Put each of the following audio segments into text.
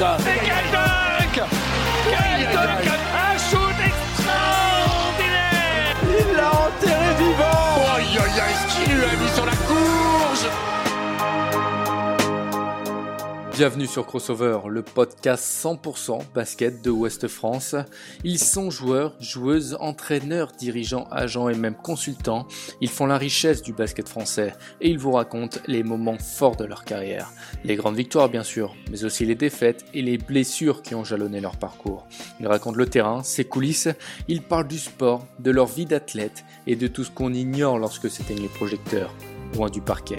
décollage. Et quel dunk Quel dunk Bienvenue sur Crossover, le podcast 100% basket de Ouest France. Ils sont joueurs, joueuses, entraîneurs, dirigeants, agents et même consultants. Ils font la richesse du basket français et ils vous racontent les moments forts de leur carrière. Les grandes victoires bien sûr, mais aussi les défaites et les blessures qui ont jalonné leur parcours. Ils racontent le terrain, ses coulisses, ils parlent du sport, de leur vie d'athlète et de tout ce qu'on ignore lorsque s'éteignent les projecteurs, loin du parquet.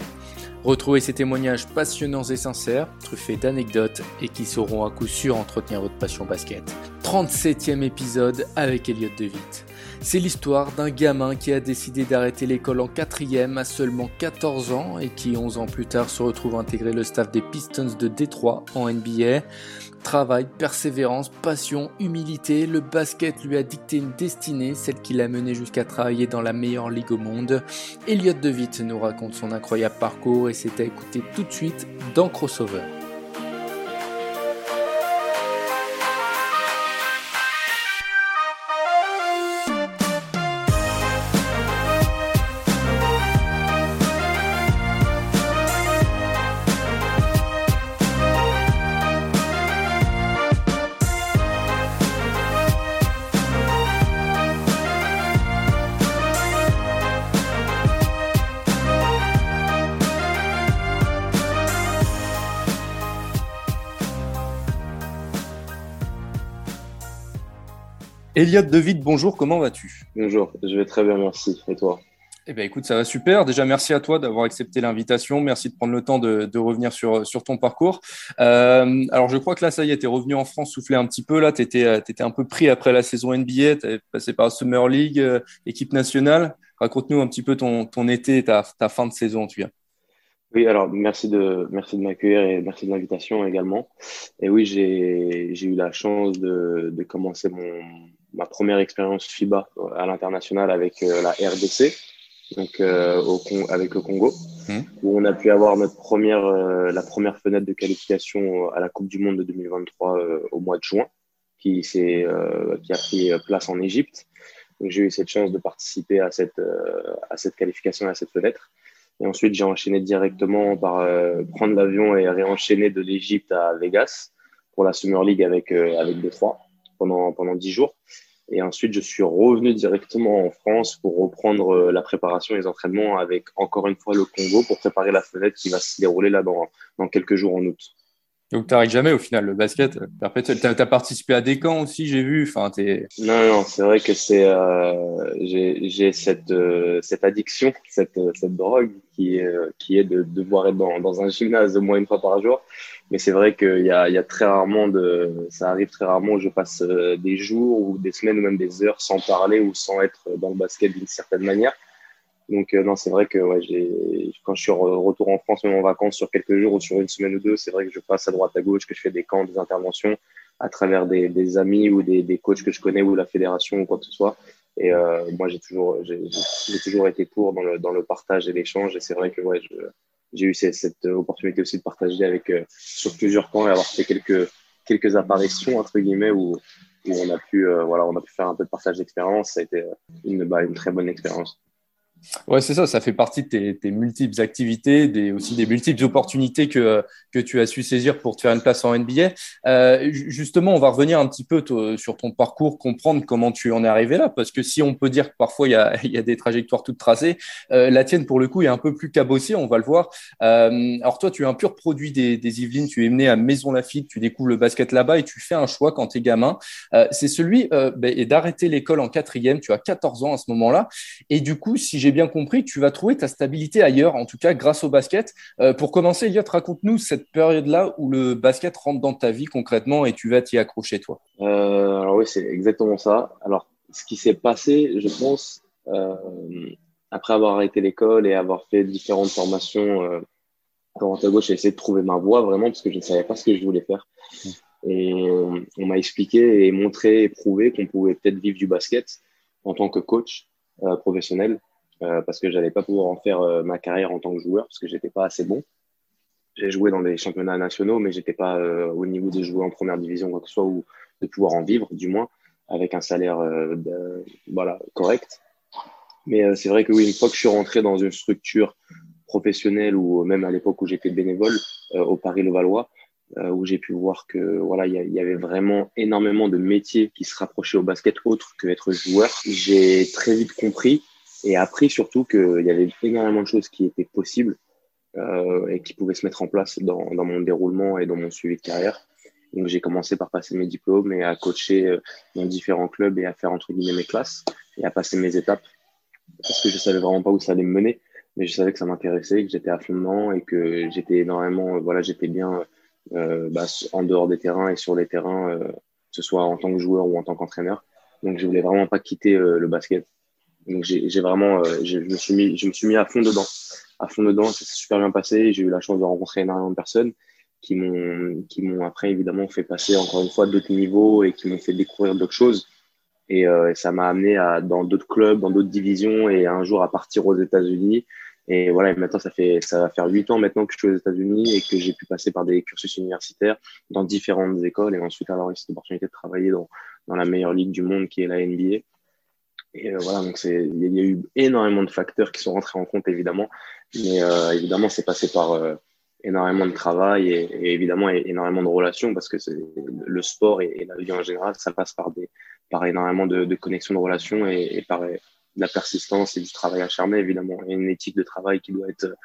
Retrouvez ces témoignages passionnants et sincères, truffés d'anecdotes et qui sauront à coup sûr entretenir votre passion basket. 37e épisode avec Elliot DeWitt. C'est l'histoire d'un gamin qui a décidé d'arrêter l'école en 4 à seulement 14 ans et qui 11 ans plus tard se retrouve à intégrer le staff des Pistons de Détroit en NBA. Travail, persévérance, passion, humilité, le basket lui a dicté une destinée, celle qui l'a mené jusqu'à travailler dans la meilleure ligue au monde. Elliot DeWitt nous raconte son incroyable parcours et c'est à écouter tout de suite dans Crossover. Elliot DeWitt, bonjour, comment vas-tu? Bonjour, je vais très bien, merci. Et toi? Eh bien, écoute, ça va super. Déjà, merci à toi d'avoir accepté l'invitation. Merci de prendre le temps de, de revenir sur, sur ton parcours. Euh, alors, je crois que là, ça y est, tu es revenu en France souffler un petit peu. Là, tu étais, étais, un peu pris après la saison NBA. Tu passé par Summer League, euh, équipe nationale. Raconte-nous un petit peu ton, ton été ta fin de saison, tu viens. Oui, alors merci de, merci de m'accueillir et merci de l'invitation également. Et oui, j'ai eu la chance de, de commencer mon, ma première expérience FIBA à l'international avec euh, la RDC donc euh, au, avec le Congo, mmh. où on a pu avoir notre première, euh, la première fenêtre de qualification à la Coupe du Monde de 2023 euh, au mois de juin, qui, qui a pris place en Égypte. Donc j'ai eu cette chance de participer à cette, à cette qualification, à cette fenêtre. Et ensuite, j'ai enchaîné directement par prendre l'avion et réenchaîner de l'Égypte à Vegas pour la Summer League avec, avec Détroit pendant, pendant 10 jours. Et ensuite, je suis revenu directement en France pour reprendre euh, la préparation et les entraînements avec encore une fois le Congo pour préparer la fenêtre qui va se dérouler là dans, dans quelques jours en août. Donc, tu n'arrêtes jamais au final, le basket. Tu as, participé à des camps aussi, j'ai vu. Enfin, es... Non, non, c'est vrai que euh, j'ai cette, euh, cette addiction, cette, cette drogue qui, euh, qui est de devoir être dans, dans un gymnase au moins une fois par jour. Mais c'est vrai qu'il y a, y a très rarement de, ça arrive très rarement où je passe euh, des jours ou des semaines ou même des heures sans parler ou sans être dans le basket d'une certaine manière. Donc euh, non, c'est vrai que ouais, quand je suis retour en France, même en vacances sur quelques jours ou sur une semaine ou deux, c'est vrai que je passe à droite à gauche, que je fais des camps, des interventions à travers des, des amis ou des, des, coachs que je connais ou la fédération ou quoi que ce soit. Et euh, moi, j'ai toujours, j'ai, toujours été pour dans le, dans le partage et l'échange. Et c'est vrai que ouais, j'ai eu cette, opportunité aussi de partager avec euh, sur plusieurs camps et avoir fait quelques quelques apparitions entre guillemets où, où on a pu euh, voilà on a pu faire un peu de partage d'expérience ça a été une bah, une très bonne expérience Ouais, c'est ça, ça fait partie de tes, tes, multiples activités, des, aussi des multiples opportunités que, que tu as su saisir pour te faire une place en NBA. Euh, justement, on va revenir un petit peu sur ton parcours, comprendre comment tu en es arrivé là, parce que si on peut dire que parfois il y a, y a des trajectoires toutes tracées, euh, la tienne pour le coup est un peu plus cabossée, on va le voir. Euh, alors toi, tu es un pur produit des, des Yvelines, tu es mené à Maison Lafitte, tu découvres le basket là-bas et tu fais un choix quand tu es gamin. Euh, c'est celui ben, d'arrêter l'école en quatrième, tu as 14 ans à ce moment-là, et du coup, si j'ai bien compris, tu vas trouver ta stabilité ailleurs, en tout cas grâce au basket. Euh, pour commencer, Elliot, raconte-nous cette période-là où le basket rentre dans ta vie concrètement et tu vas t'y accrocher, toi. Euh, alors oui, c'est exactement ça. Alors, ce qui s'est passé, je pense, euh, après avoir arrêté l'école et avoir fait différentes formations droite à gauche, j'ai essayé de trouver ma voie vraiment parce que je ne savais pas ce que je voulais faire. Et on, on m'a expliqué et montré et prouvé qu'on pouvait peut-être vivre du basket en tant que coach euh, professionnel parce que j'allais pas pouvoir en faire euh, ma carrière en tant que joueur parce que j'étais pas assez bon. j'ai joué dans des championnats nationaux, mais j'étais pas au niveau de jouer en première division, quoi que ce soit, ou de pouvoir en vivre, du moins, avec un salaire voilà, correct. Mais c'est vrai que oui, une fois que je suis rentré dans une structure professionnelle ou même à l'époque où j'étais bénévole au Paris-Levallois, euh, où j'ai pu voir que voilà, il y, avait vraiment énormément de métiers qui se rapprochaient au basket autre que être joueur. J'ai très vite compris et appris surtout qu'il y avait énormément de choses qui étaient possibles euh, et qui pouvaient se mettre en place dans, mon déroulement et dans mon suivi de carrière. Donc j'ai commencé par passer mes diplômes et à coacher euh, dans différents clubs et à faire entre guillemets mes classes et à passer mes étapes parce que je savais vraiment pas où ça allait me mener, mais je savais que ça m'intéressait, que j'étais à fond dedans et que j'étais énormément, voilà, j'étais bien euh, bah, en dehors des terrains et sur les terrains, euh, que ce soit en tant que joueur ou en tant qu'entraîneur. Donc je voulais vraiment pas quitter euh, le basket. Donc j'ai vraiment, je me suis mis, je me suis mis à fond dedans, à fond dedans. Ça s'est super bien passé. J'ai eu la chance de rencontrer énormément de personnes qui m'ont, qui m'ont après évidemment fait passer encore une fois d'autres niveaux et qui m'ont fait découvrir d'autres choses. Et, euh, ça m'a amené à, dans d'autres clubs, dans d'autres divisions et un jour à partir aux États-Unis et voilà, maintenant, ça, fait, ça va faire huit ans maintenant que je suis aux États-Unis et que j'ai pu passer par des cursus universitaires dans différentes écoles et ensuite avoir eu cette opportunité de travailler dans, dans la meilleure ligue du monde qui est la NBA. Et euh, voilà, donc il y a eu énormément de facteurs qui sont rentrés en compte évidemment, mais euh, évidemment, c'est passé par euh, énormément de travail et, et, évidemment énormément de relations parce que le sport et, la vie en général, ça passe par des, par énormément de, de connexions de relations et, par de la persistance et du travail acharné, évidemment, et une éthique de travail qui doit être, euh,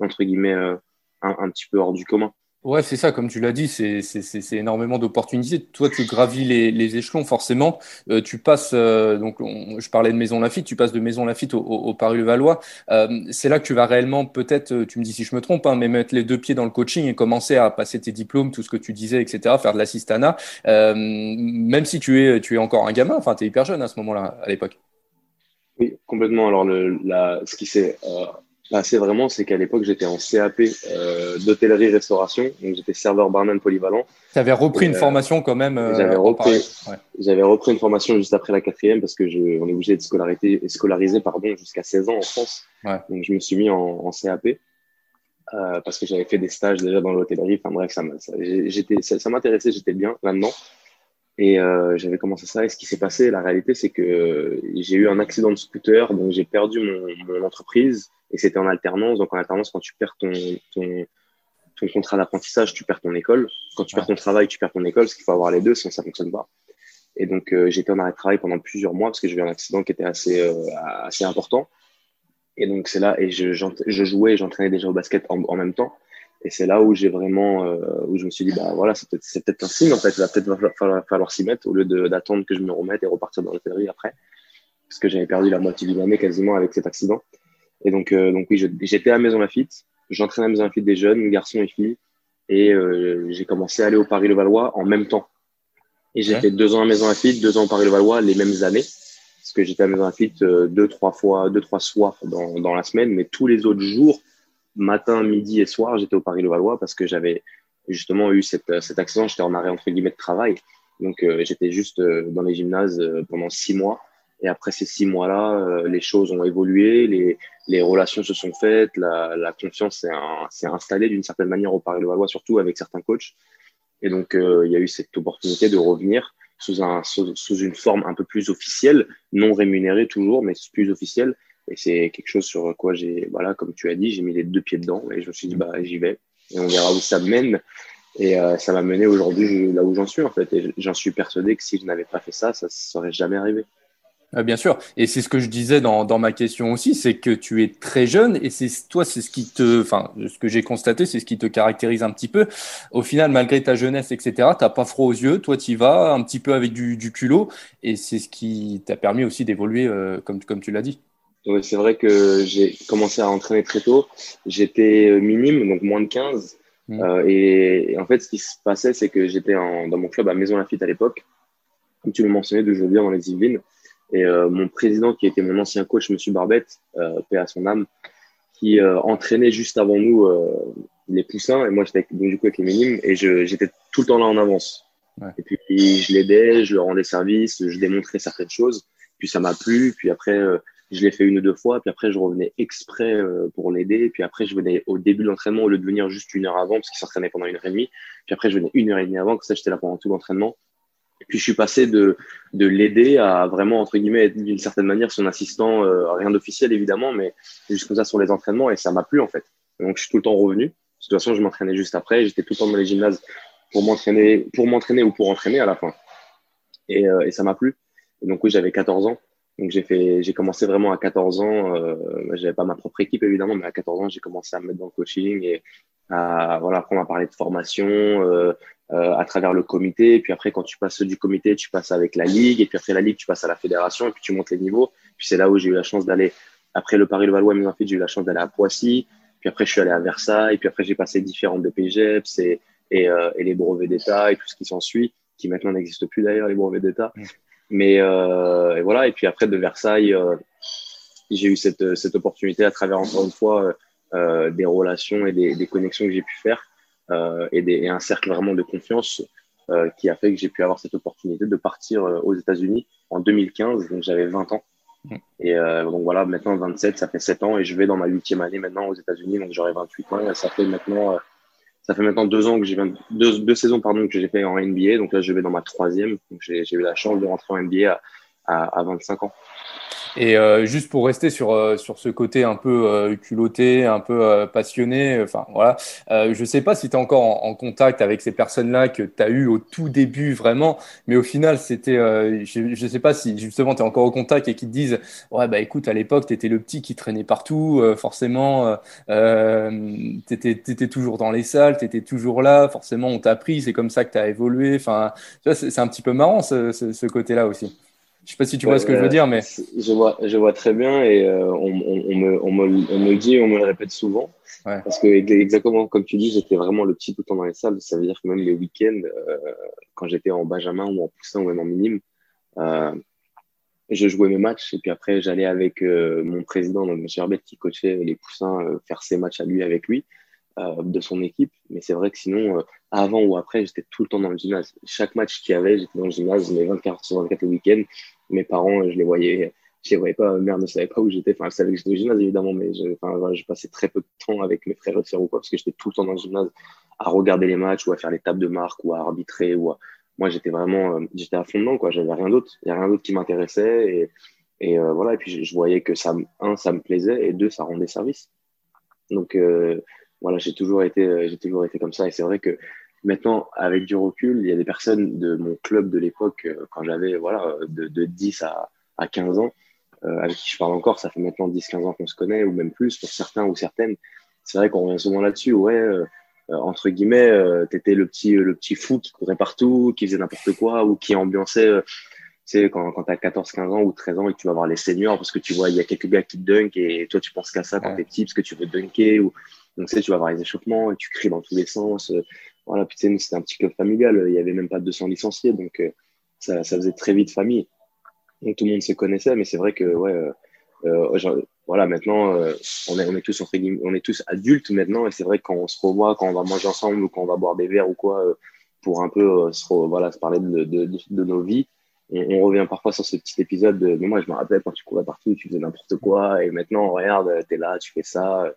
entre guillemets, euh, un, un petit peu hors du commun. Ouais, c'est ça, comme tu l'as dit, c'est énormément d'opportunités. Toi, tu gravis les, les échelons, forcément. Euh, tu passes, donc je parlais de Maison Lafitte, tu passes de Maison Lafitte au, au, Paris-le-Valois. Euh, c'est là que tu vas réellement, peut-être, tu me dis si je me trompe, hein, mais mettre les deux pieds dans le coaching et commencer à passer tes diplômes, tout ce que tu disais, etc., faire de l'assistana. Euh, même si tu es, tu es encore un gamin, enfin, tu es hyper jeune à ce moment-là, à l'époque. Oui, complètement. Alors, le, la, ce qui s'est euh, passé vraiment, c'est qu'à l'époque, j'étais en CAP euh, d'hôtellerie-restauration. Donc, j'étais serveur barman polyvalent. Tu avais repris une euh, formation quand même euh, J'avais repris, ouais. repris une formation juste après la quatrième parce que je, on est obligé d'être scolarisé, scolarisé pardon, jusqu'à 16 ans en France. Ouais. Donc, je me suis mis en, en CAP. Euh, parce que j'avais fait des stages déjà dans l'hôtellerie. Enfin bref, ça, ça, ça m'intéressait, j'étais bien là-dedans. Et euh, j'avais commencé ça. Et ce qui s'est passé, la réalité, c'est que j'ai eu un accident de scooter, donc j'ai perdu mon, mon, entreprise. Et c'était en alternance. Donc en alternance, quand tu perds ton, ton, ton contrat d'apprentissage, tu perds ton école. Quand tu perds ton travail, tu perds ton école. Parce qu'il faut avoir les deux, sinon ça fonctionne pas. Et donc euh, j'étais en arrêt de travail pendant plusieurs mois parce que j'ai eu un accident qui était assez, euh, assez important. Et donc c'est là, et je, je jouais et j'entraînais déjà au basket en, en même temps. Et c'est là où j'ai vraiment, euh, où je me suis dit, bah voilà, c'est peut-être peut un signe en fait. Il va peut-être falloir, falloir s'y mettre au lieu d'attendre que je me remette et repartir dans l'hôtellerie après, parce que j'avais perdu la moitié d'une année quasiment avec cet accident. Et donc, euh, donc oui, j'étais à Maison Lafitte, j'entraînais à Maison Lafitte des jeunes, garçons et filles, et euh, j'ai commencé à aller au Paris-le-Valois en même temps. Et j'ai fait deux ans à Maison Lafitte, deux ans au Paris-le-Valois les mêmes années, parce que j'étais à Maison Lafitte euh, deux, trois fois, deux, trois soirs dans, dans la semaine, mais tous les autres jours matin, midi et soir, j'étais au Paris-Levallois parce que j'avais justement eu cette, cet accident. J'étais en arrêt entre guillemets de travail. Donc, euh, j'étais juste euh, dans les gymnases euh, pendant six mois. Et après ces six mois-là, les choses ont évolué, les, relations se sont faites, la, confiance s'est installée d'une certaine manière au Paris-Levallois, surtout avec certains coachs. Et donc, il y a eu cette opportunité de revenir sous, un, sous, sous, une forme un peu plus officielle, non rémunérée toujours, mais plus officielle, et c'est quelque chose sur quoi j'ai, voilà, comme tu as dit, j'ai mis les deux pieds dedans et je me suis dit, bah, j'y vais et on verra où ça mène. Et euh, ça m'a mené aujourd'hui là où j'en suis, en fait. Et j'en suis persuadé que si je n'avais pas fait ça, ça ne serait jamais arrivé. Ah, bien sûr. Et c'est ce que je disais dans, dans ma question aussi, c'est que tu es très jeune et c'est toi, c'est ce qui te, enfin, ce que j'ai constaté, c'est ce qui te caractérise un petit peu. Au final, malgré ta jeunesse, etc., t'as pas froid aux yeux, toi tu vas un petit peu avec du, du culot et c'est ce qui t'a permis aussi d'évoluer, euh, comme, comme tu l'as dit c'est vrai que j'ai commencé à entraîner très tôt. J'étais euh, minime, donc moins de 15. Mmh. Euh, et, en fait, ce qui se passait, c'est que j'étais dans mon club à Maison Lafitte à l'époque, comme tu le mentionnais, de jouer bien dans les Yvelines. Et euh, mon président, qui était mon ancien coach, Monsieur Barbette, euh, paix à son âme, qui euh, entraînait juste avant nous euh, les poussins. Et moi, j'étais du coup avec les minimes et j'étais tout le temps là en avance. Ouais. Et puis, je l'aidais, je leur rendais service, je démontrais certaines choses. Puis ça m'a plu. Puis après, je l'ai fait une ou deux fois, puis après je revenais exprès euh, pour l'aider, puis après je venais au début de l'entraînement au lieu de venir juste une heure avant parce qu'il s'entraînait pendant une heure et demie, puis après je venais une heure et demie avant, comme ça j'étais là pendant tout l'entraînement. Puis je suis passé de, de l'aider à vraiment entre guillemets être d'une certaine manière son assistant, euh, rien d'officiel évidemment, mais juste comme ça sur les entraînements et ça m'a plu en fait. Donc je suis tout le temps revenu. De toute façon je m'entraînais juste après, j'étais tout le temps dans les gymnases pour m'entraîner, pour m'entraîner ou pour entraîner à la fin. Et, euh, et ça m'a plu. Et donc oui j'avais 14 ans. Donc j'ai fait, j'ai commencé vraiment à 14 ans. Euh, j'avais pas ma propre équipe évidemment, mais à 14 ans j'ai commencé à me mettre dans le coaching et à voilà apprendre à parler de formation euh, euh, à travers le comité. Et puis après quand tu passes du comité, tu passes avec la ligue et puis après la ligue tu passes à la fédération et puis tu montes les niveaux. Puis c'est là où j'ai eu la chance d'aller après le Paris le Valois, mais ensuite j'ai eu la chance d'aller à Poissy. Puis après je suis allé à Versailles. Puis après j'ai passé différentes BPGEPS et et, euh, et les brevets d'État et tout ce qui s'ensuit, qui maintenant n'existe plus d'ailleurs les brevets d'État. Mais euh, et voilà, et puis après de Versailles, euh, j'ai eu cette, cette opportunité à travers encore une fois euh, des relations et des, des connexions que j'ai pu faire euh, et, des, et un cercle vraiment de confiance euh, qui a fait que j'ai pu avoir cette opportunité de partir aux États-Unis en 2015, donc j'avais 20 ans. Et donc voilà, maintenant 27, ça fait 7 ans. Et je vais dans ma huitième année maintenant aux États-Unis, donc j'aurai 28 ans. Et ça fait maintenant ça fait maintenant deux ans que j'ai deux, deux saisons pardon que j'ai fait en NBA. Donc là, je vais dans ma troisième. Donc j'ai eu la chance de rentrer en NBA à, à 25 ans. Et euh, juste pour rester sur, euh, sur ce côté un peu euh, culotté, un peu euh, passionné, enfin voilà, euh, je sais pas si tu es encore en, contact avec ces personnes-là que tu as eu au tout début vraiment, mais au final, c'était, je, je sais pas si justement tu es encore au contact et qui te disent, ouais, bah écoute, à l'époque, tu étais le petit qui traînait partout, forcément, tu étais, toujours dans les salles, tu étais toujours là, forcément, on t'a pris, c'est comme ça que tu as évolué, enfin, c'est un petit peu marrant ce, ce, ce côté-là aussi. Je sais pas si tu vois ce que je veux dire, mais je vois, je vois très bien et euh, on, on, on, me, on, me, on me le dit, on me le répète souvent, ouais. parce que exactement comme tu dis, j'étais vraiment le petit tout le temps dans les salles. Ça veut dire que même les week-ends, euh, quand j'étais en benjamin ou en poussin ou même en minime, euh, je jouais mes matchs et puis après j'allais avec mon président, donc M. Herbet, qui coachait les poussins, faire ses matchs à lui avec lui de son équipe. Mais c'est vrai que sinon, avant ou après, j'étais tout le temps dans le gymnase. Chaque match qu'il y avait, j'étais dans le gymnase, mes 24 sur 24 le week-end mes parents, je les voyais, je les voyais pas, mère ne savait pas où j'étais. Enfin, elle savait que j'étais au gymnase, évidemment, mais je, enfin, je passais très peu de temps avec mes frères et sœurs ou quoi, parce que j'étais tout le temps dans le gymnase à regarder les matchs ou à faire les tables de marque ou à arbitrer ou à... moi, j'étais vraiment, euh, j'étais à fond dedans, quoi. J'avais rien d'autre. Il y a rien d'autre qui m'intéressait et, et euh, voilà. Et puis, je, je, voyais que ça, un, ça me plaisait et deux, ça rendait service. Donc, euh, voilà, j'ai toujours été, j'ai toujours été comme ça. Et c'est vrai que Maintenant, avec du recul, il y a des personnes de mon club de l'époque, euh, quand j'avais voilà, de, de 10 à, à 15 ans, euh, avec qui je parle encore, ça fait maintenant 10-15 ans qu'on se connaît, ou même plus pour certains ou certaines. C'est vrai qu'on revient souvent là-dessus, ouais, euh, entre guillemets, euh, t'étais le petit, le petit fou qui courait partout, qui faisait n'importe quoi, ou qui ambiançait, euh, tu sais, quand, quand t'as 14-15 ans ou 13 ans et que tu vas voir les seniors, parce que tu vois, il y a quelques gars qui dunk et toi, tu penses qu'à ça quand ouais. t'es petit, parce que tu veux dunker, ou, donc, tu sais, tu vas voir les échauffements et tu cries dans tous les sens. Voilà, puis sais, c'était un petit club familial, il n'y avait même pas 200 licenciés, donc euh, ça, ça, faisait très vite famille. Tout le monde se connaissait, mais c'est vrai que, ouais, euh, euh voilà, maintenant, on, est, on, est tous, on est tous adultes maintenant, et c'est vrai que quand on se revoit, quand on va manger ensemble ou quand on va boire des verres ou quoi, pour un peu se, voilà, se parler de, de, nos vies, on, on, revient parfois sur ce petit épisode de, mais moi, je me rappelle quand tu courais partout, tu faisais n'importe quoi, et maintenant, regarde, t'es là, tu fais ça.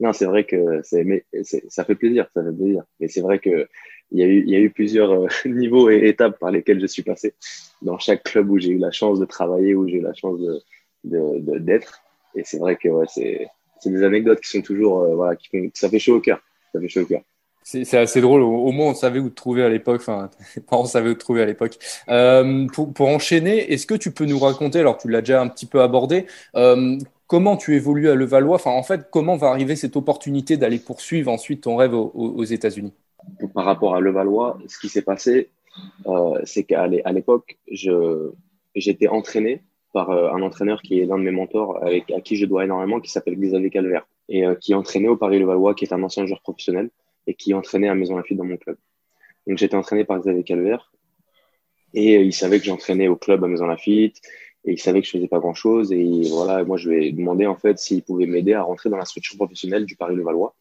Non, c'est vrai que ça fait plaisir, ça fait plaisir. Mais c'est vrai que il y a eu, plusieurs euh, niveaux et étapes par lesquels je suis passé dans chaque club où j'ai eu la chance de travailler, où j'ai eu la chance d'être. Et c'est vrai que c'est, des anecdotes qui sont toujours, euh, voilà, qui font, ça fait chaud au cœur. Ça fait chaud au cœur. C'est, assez drôle. Au, moins, on savait où te trouver à l'époque. Enfin, on savait où te trouver à l'époque. Euh, pour, enchaîner, est-ce que tu peux nous raconter, alors tu l'as déjà un petit peu abordé, comment tu évolues à Levallois Enfin, en fait, comment va arriver cette opportunité d'aller poursuivre ensuite ton rêve aux, États-Unis? Par rapport à Levallois, ce qui s'est passé, euh, c'est qu'à l'époque, j'étais entraîné par euh, un entraîneur qui est l'un de mes mentors, à qui je dois énormément, qui s'appelle Xavier Calvert, et euh, qui entraînait au Paris-Levallois, qui est un ancien joueur professionnel, et qui entraînait à Maison Lafitte dans mon club. Donc j'étais entraîné par Xavier Calvert, et il savait que j'entraînais au club à Maison Lafitte, et il savait que je faisais pas grand chose et voilà moi je lui ai demandé en fait s'il pouvait m'aider à rentrer dans la structure professionnelle du Paris Levallois.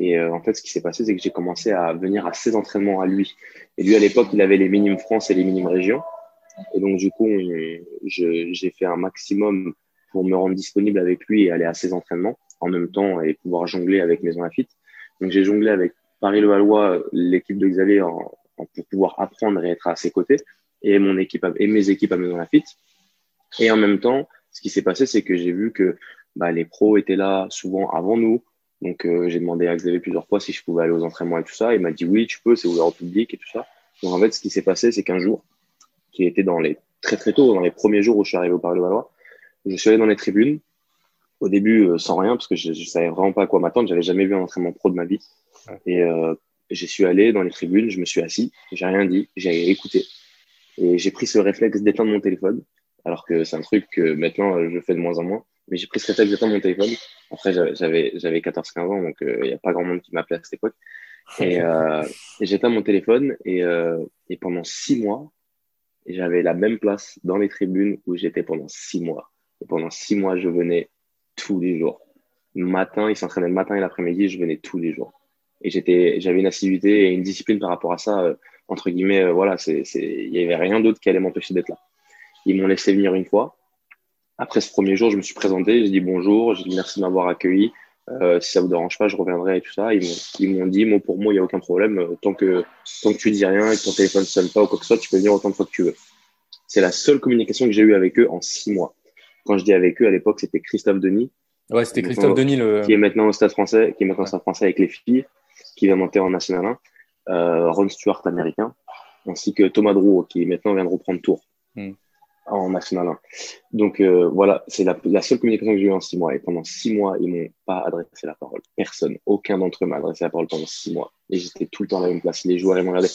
Et euh, en fait ce qui s'est passé c'est que j'ai commencé à venir à ses entraînements à lui. Et lui à l'époque il avait les minimes France et les minimes régions et donc du coup j'ai fait un maximum pour me rendre disponible avec lui et aller à ses entraînements en même temps et pouvoir jongler avec Maison Lafitte. Donc j'ai jonglé avec Paris-Levallois, l'équipe de Xavier, pour pouvoir apprendre et être à ses côtés, et mon équipe et mes équipes à Maison Lafitte. Et en même temps, ce qui s'est passé, c'est que j'ai vu que bah, les pros étaient là souvent avant nous. Donc euh, j'ai demandé à Xavier plusieurs fois si je pouvais aller aux entraînements et tout ça. Il m'a dit oui, tu peux, c'est ouvert au public et tout ça. Donc en fait, ce qui s'est passé, c'est qu'un jour, qui était dans les très très tôt, dans les premiers jours où je suis arrivé au Paris-Levallois, je suis allé dans les tribunes au début euh, sans rien parce que je, je savais vraiment pas à quoi m'attendre. J'avais jamais vu un entraînement pro de ma vie. Et euh, j'y suis allé dans les tribunes, je me suis assis, j'ai rien dit, j'ai écouté. Et j'ai pris ce réflexe d'éteindre mon téléphone, alors que c'est un truc que maintenant je fais de moins en moins. Mais j'ai pris ce réflexe d'éteindre mon téléphone. Après, j'avais, j'avais 14-15 ans, donc il euh, n'y a pas grand monde qui m'appelait à cette époque. Et, euh, j'éteins mon téléphone et, euh, et pendant six mois, j'avais la même place dans les tribunes où j'étais pendant six mois. Et pendant six mois, je venais tous les jours. Le matin, il s'entraînait le matin et l'après-midi, je venais tous les jours. Et j'étais, j'avais une assiduité et une discipline par rapport à ça. Euh, entre guillemets, euh, voilà, c'est, c'est, il y avait rien d'autre qui allait m'empêcher d'être là. Ils m'ont laissé venir une fois. Après ce premier jour, je me suis présenté, j'ai dit bonjour, j'ai dit merci de m'avoir accueilli. Euh, si ça vous dérange pas, je reviendrai et tout ça. Ils m'ont, dit, mot pour mot, il n'y a aucun problème. Euh, tant que, tant que tu dis rien et que ton téléphone ne sonne pas ou quoi que ce soit, tu peux venir autant de fois que tu veux. C'est la seule communication que j'ai eue avec eux en six mois. Quand je dis avec eux, à l'époque, c'était Christophe Denis. Ouais, c'était Christophe Denis, le... qui est maintenant au Stade français, qui est maintenant au Stade français avec les filles qui vient monter en National 1, euh, Ron Stewart américain, ainsi que Thomas Drouot qui maintenant vient de reprendre tour hmm. En National 1. Donc euh, voilà, c'est la, seule communication que j'ai eue en six mois. Et pendant six mois, ils m'ont pas adressé la parole. Personne, aucun d'entre eux m'a adressé la parole pendant six mois. Et j'étais tout le temps à la même place. Les joueurs, ils m'ont regardé.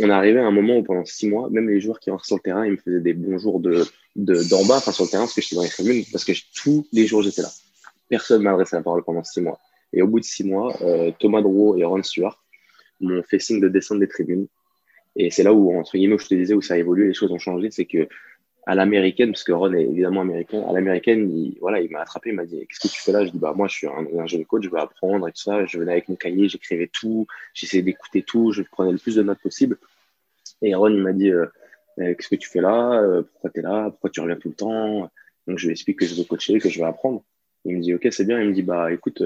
On arrivé à un moment où pendant six mois, même les joueurs qui rentrent sur le terrain, ils me faisaient des bonjours de d'en bas, enfin sur le terrain, parce que j'étais dans les tribunes, parce que tous les jours j'étais là. Personne m'a adressé la parole pendant six mois. Et au bout de six mois, euh, Thomas Drouot et Ron Stewart m'ont fait signe de descendre des tribunes. Et c'est là où, entre guillemets, je te disais, où ça a évolué, les choses ont changé, c'est que à l'américaine, parce que Ron est évidemment américain, à l'américaine, il, voilà, il m'a attrapé, il m'a dit, qu'est-ce que tu fais là? Je dis, bah, moi, je suis un, jeune coach, je veux apprendre et tout ça. Je venais avec mon cahier, j'écrivais tout, j'essayais d'écouter tout, je prenais le plus de notes possible. Et Ron, il m'a dit, euh, euh, qu'est-ce que tu fais là? Pourquoi tu es là? Pourquoi tu reviens tout le temps? Donc, je lui explique que je veux coacher, que je veux apprendre. Il me dit, OK, c'est bien. Il me dit, bah, écoute,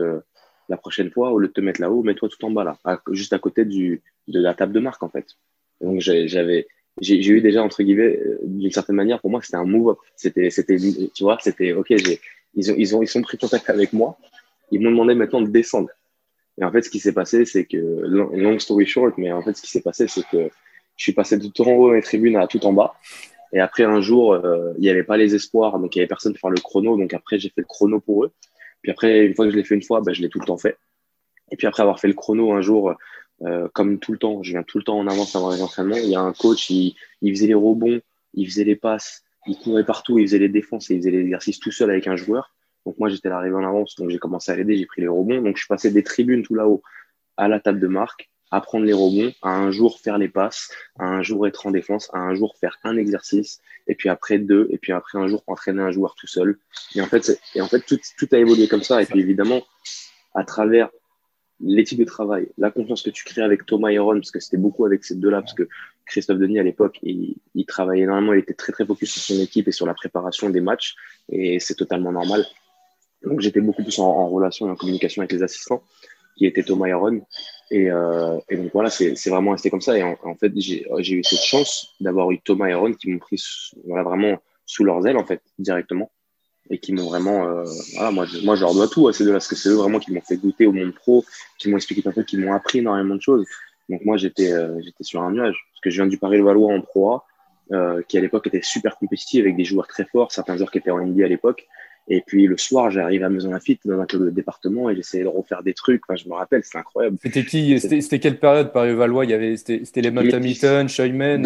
la prochaine fois, au lieu de te mettre là-haut, mets-toi tout en bas là, juste à côté du, de la table de marque en fait. Donc j'avais, j'ai eu déjà entre guillemets, euh, d'une certaine manière, pour moi c'était un move C'était, tu vois, c'était ok. Ils ont, ils ont, ils sont pris contact avec moi. Ils m'ont demandé maintenant de descendre. Et en fait, ce qui s'est passé, c'est que long story short, mais en fait, ce qui s'est passé, c'est que je suis passé de tout en haut dans les tribunes à tout en bas. Et après un jour, euh, il n'y avait pas les espoirs, donc il y avait personne pour faire le chrono. Donc après, j'ai fait le chrono pour eux. Puis après, une fois que je l'ai fait une fois, ben, je l'ai tout le temps fait. Et puis après avoir fait le chrono un jour, euh, comme tout le temps, je viens tout le temps en avance avant les entraînements. Il y a un coach, il, il faisait les rebonds, il faisait les passes, il courait partout, il faisait les défenses et il faisait les exercices tout seul avec un joueur. Donc moi, j'étais arrivé en avance, donc j'ai commencé à l'aider, j'ai pris les rebonds. Donc je suis passé des tribunes tout là-haut à la table de marque apprendre les rebonds, à un jour faire les passes, à un jour être en défense, à un jour faire un exercice, et puis après deux, et puis après un jour entraîner un joueur tout seul. Et en fait, et en fait tout, tout a évolué comme ça. Et puis évidemment, à travers l'éthique de travail, la confiance que tu crées avec Thomas et parce que c'était beaucoup avec ces deux-là, parce que Christophe Denis à l'époque, il, il, travaillait énormément, il était très très focus sur son équipe et sur la préparation des matchs, et c'est totalement normal. Donc j'étais beaucoup plus en, relation et en communication avec les assistants qui était Thomas Yaron. Et, euh, et donc voilà, c'est vraiment resté comme ça. Et en, fait, j'ai eu cette chance d'avoir eu Thomas et qui m'ont pris voilà, vraiment sous leurs ailes, en fait, directement. Et qui m'ont vraiment. Euh, voilà, moi, je, moi, je leur dois tout à ces deux-là, parce que c'est eux vraiment qui m'ont fait goûter au monde pro, qui m'ont expliqué un peu, qui m'ont appris énormément de choses. Donc moi, j'étais euh, j'étais sur un nuage. Parce que je viens du Paris-le-Valois en Pro A, euh, qui à l'époque était super compétitif avec des joueurs très forts, certains joueurs qui étaient en NBA à l'époque. Et puis le soir, j'arrive à Maison Lafitte dans un club de département et j'essayais de refaire des trucs. Enfin, je me rappelle, c'était incroyable. C'était qui? C'était quelle période? Paris-Valois Il y avait c'était les Matt Hamilton, Scheumann,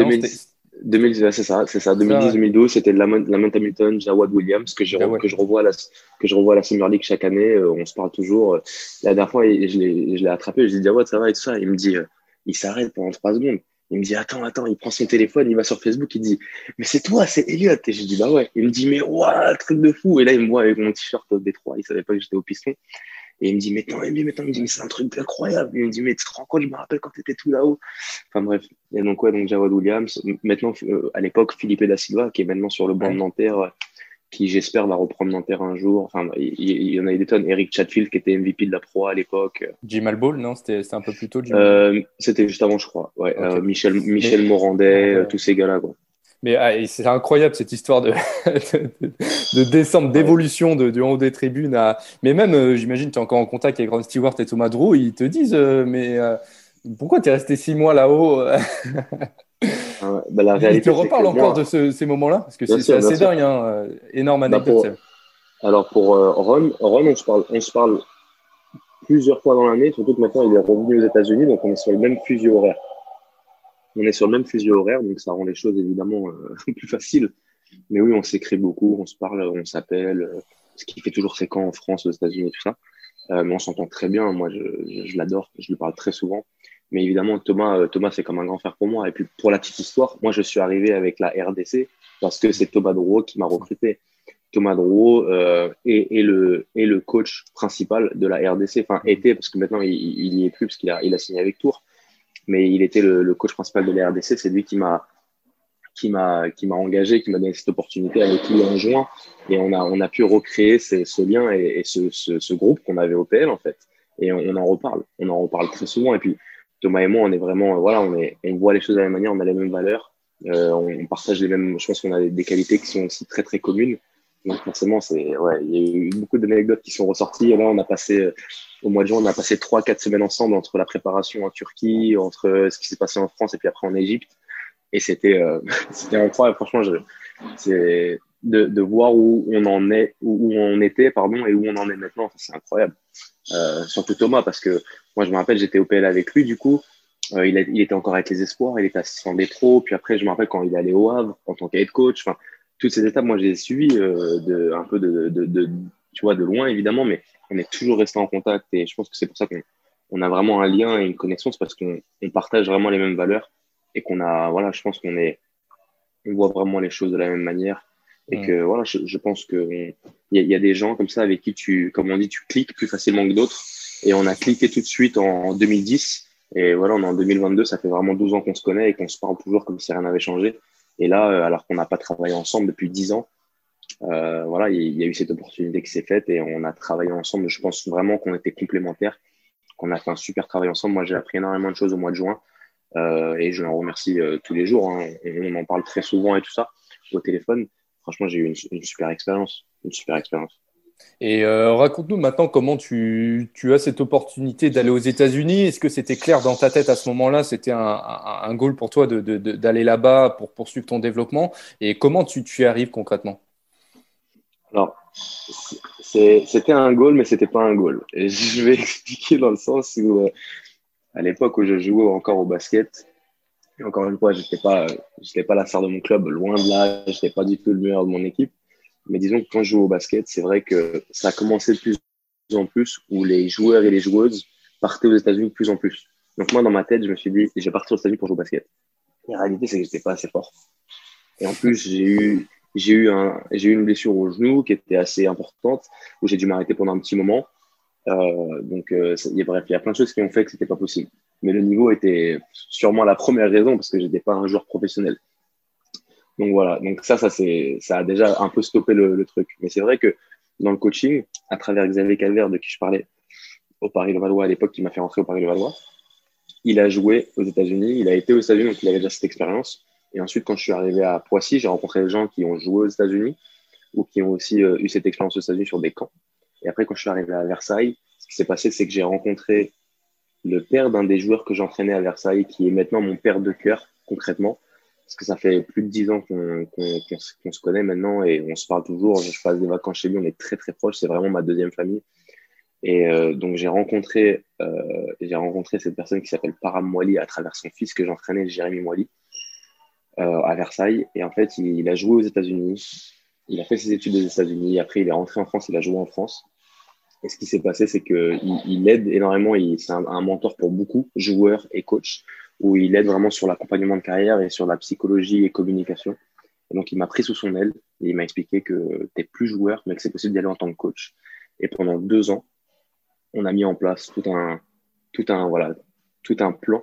2010, c'est ça, c'est ça. 2010-2012, c'était la Lamont Hamilton, Jawad Williams que je, que je revois à la que je revois à la Summer League chaque année. Euh, on se parle toujours. La dernière fois, je l'ai attrapé, je lui ai dit Jawad, ça va et tout ça. Il me dit, euh, il s'arrête pendant trois secondes. Il me dit, attends, attends, il prend son téléphone, il va sur Facebook, il dit, mais c'est toi, c'est Elliot. Et je dis, bah ouais. Il me dit, mais waouh, truc de fou. Et là, il me voit avec mon t-shirt D3, il savait pas que j'étais au piston. Et il me dit, mais attends, mais attends, il me dit, mais c'est un truc incroyable. Il me dit, mais tu te rends compte, je me rappelle quand tu étais tout là-haut. Enfin bref. Et donc, ouais, donc Jawad Williams. Maintenant, euh, à l'époque, Philippe Da Silva, qui est maintenant sur le banc de Nanterre, qui j'espère va reprendre Nanterre un jour. Enfin, il, y, en a des tonnes. Eric Chatfield qui était MVP de la Pro à l'époque. Jim Alball, non C'était un peu plus tôt. Euh, C'était juste avant, je crois. Ouais, euh, Michel, Michel Morandet, euh, tous ces gars-là. Mais ah, c'est incroyable cette histoire de, de, descente, d'évolution de, du haut des tribunes. À... Mais même, j'imagine, tu es encore en contact avec Ron Stewart et Thomas Drew, ils te disent Mais pourquoi tu es resté six mois là-haut Ah bah, la réalité, Il te reparle encore de ces moments-là? Parce que c'est assez dingue, hein, euh, énorme bah, anecdote. alors pour euh, Ron, Ron on, se parle, on se parle plusieurs fois dans l'année, surtout que maintenant il est revenu aux États-Unis, donc on est sur le même fuseau horaire. On est sur le même fuseau horaire, donc ça rend les choses évidemment euh, plus faciles. Mais oui, on s'écrit beaucoup, on se parle, on s'appelle. ce qui fait toujours camps en France, aux États-Unis tout ça. mais on s'entend très bien. Moi, je, l'adore. Je lui parle très souvent. Mais évidemment, Thomas, euh, Thomas c'est comme un grand frère pour moi. Et puis, pour la petite histoire, moi, je suis arrivé avec la RDC parce que c'est Thomas Drouot qui m'a recruté. Thomas Drouot euh, est, le, est le coach principal de la RDC. Enfin, était, parce que maintenant, il, il y est plus, parce qu'il a, il a signé avec Tours. Mais il était le, coach principal de la RDC. C'est lui qui m'a qui m'a qui m'a engagé, qui m'a donné cette opportunité avec lui en juin. Et on a, on a pu recréer ce lien et, ce, ce, ce, groupe qu'on avait au PL, en fait. Et on, en reparle. On en reparle très souvent. Et puis, Thomas et moi, on est vraiment, voilà, on, est, on voit les choses de la même manière, on a les mêmes valeurs, euh, on, partage les mêmes, je pense qu'on a des, qualités qui sont aussi très très communes. Donc forcément, c'est, ouais, il y a eu beaucoup d'anecdotes qui sont ressorties. Et là, on a passé, euh, au mois de juin, on a passé trois, quatre semaines ensemble entre la préparation en Turquie, entre ce qui s'est passé en France et puis après en Égypte. Et c'était, c'était incroyable. Franchement, je, c'est de, de, voir où on en est, où, on était, pardon, et où on en est maintenant. C'est incroyable. Euh, surtout Thomas, parce que moi, je me rappelle, j'étais au PL avec lui, du coup. Euh, il, il, était encore avec les espoirs, il était assistant des pros. Puis après, je me rappelle quand il allait au Havre en tant qu'aide coach. Enfin, toutes ces étapes, moi, j'ai suivi euh, de, un peu de, de, de, tu vois, de loin, évidemment, mais on est toujours resté en contact. Et je pense que c'est pour ça qu'on on a vraiment un lien et une connexion. C'est parce qu'on on partage vraiment les mêmes valeurs et qu'on a, voilà, je pense qu'on est, on voit vraiment les choses de la même manière. Et que voilà, je, je pense que il y, y, a des gens comme ça avec qui tu, comme on dit, tu cliques plus facilement que d'autres. Et on a cliqué tout de suite en 2010. Et voilà, on est en 2022, ça fait vraiment 12 ans qu'on se connaît et qu'on se parle toujours comme si rien n'avait changé. Et là, euh, alors qu'on n'a pas travaillé ensemble depuis 10 ans, euh, voilà, il y, a eu cette opportunité qui s'est faite et on a travaillé ensemble. Je pense vraiment qu'on était complémentaires, qu'on a fait un super travail ensemble. Moi, j'ai appris énormément de choses au mois de juin euh, et je l'en remercie euh, tous les jours. Hein. On, en parle très souvent et tout ça au téléphone. Franchement, j'ai eu une, super expérience, une super expérience. Et euh, raconte-nous maintenant comment tu, tu, as cette opportunité d'aller aux États-Unis. Est-ce que c'était clair dans ta tête à ce moment-là? C'était un, un, un, goal pour toi d'aller de, de, là-bas pour poursuivre ton développement Et comment tu, tu y arrives concrètement? Alors, c'était un goal, mais c'était pas un goal. Et je vais expliquer dans le sens où, euh, à l'époque où je jouais encore au basket, et encore une fois, j'étais pas, j'étais pas la star de mon club, loin de là, j'étais pas du tout le meilleur de mon équipe. Mais disons que quand je joue au basket, c'est vrai que ça a commencé de plus en plus où les joueurs et les joueuses partaient aux États-Unis de plus en plus. Donc moi, dans ma tête, je me suis dit, je vais partir aux États-Unis pour jouer au basket. la réalité, c'est que j'étais pas assez fort. Et en plus, j'ai eu, j'ai eu un, eu une blessure au genou qui était assez importante où j'ai dû m'arrêter pendant un petit moment. Euh, donc, euh, y bref, il y a plein de choses qui ont fait que c'était pas possible. Mais le niveau était sûrement la première raison parce que j'étais pas un joueur professionnel. Donc voilà, donc ça, ça, ça a déjà un peu stoppé le, truc. Mais c'est vrai que dans le coaching, à travers Xavier Calvert, de qui je parlais au Paris-Levallois à l'époque, qui m'a fait entrer au Paris-Levallois, il a joué aux États-Unis, il a été aux États-Unis, donc il avait déjà cette expérience. Et ensuite, quand je suis arrivé à Poissy, j'ai rencontré des gens qui ont joué aux États-Unis ou qui ont aussi euh, eu cette expérience aux États-Unis sur des camps. Et après, quand je suis arrivé à Versailles, ce qui s'est passé, c'est que j'ai rencontré le père d'un des joueurs que j'entraînais à Versailles, qui est maintenant mon père de cœur, concrètement, parce que ça fait plus de dix ans qu'on se connaît maintenant et on se parle toujours. Je passe des vacances chez lui, on est très très proches. C'est vraiment ma deuxième famille. Et euh, donc j'ai rencontré, euh, rencontré cette personne qui s'appelle Param Moali à travers son fils que j'entraînais, Jérémy Moali, euh, à Versailles. Et en fait, il, a joué aux États-Unis. Il a fait ses études aux États-Unis. Après, il est rentré en France. Il a joué en France. Et ce qui s'est passé, c'est qu'il il aide énormément. C'est un, un, mentor pour beaucoup, joueurs et coachs où il aide vraiment sur l'accompagnement de carrière et sur la psychologie et communication. Et donc, il m'a pris sous son aile et il m'a expliqué que tu plus joueur, mais que c'est possible d'y aller en tant que coach. Et pendant deux ans, on a mis en place tout un, tout un, voilà, tout un plan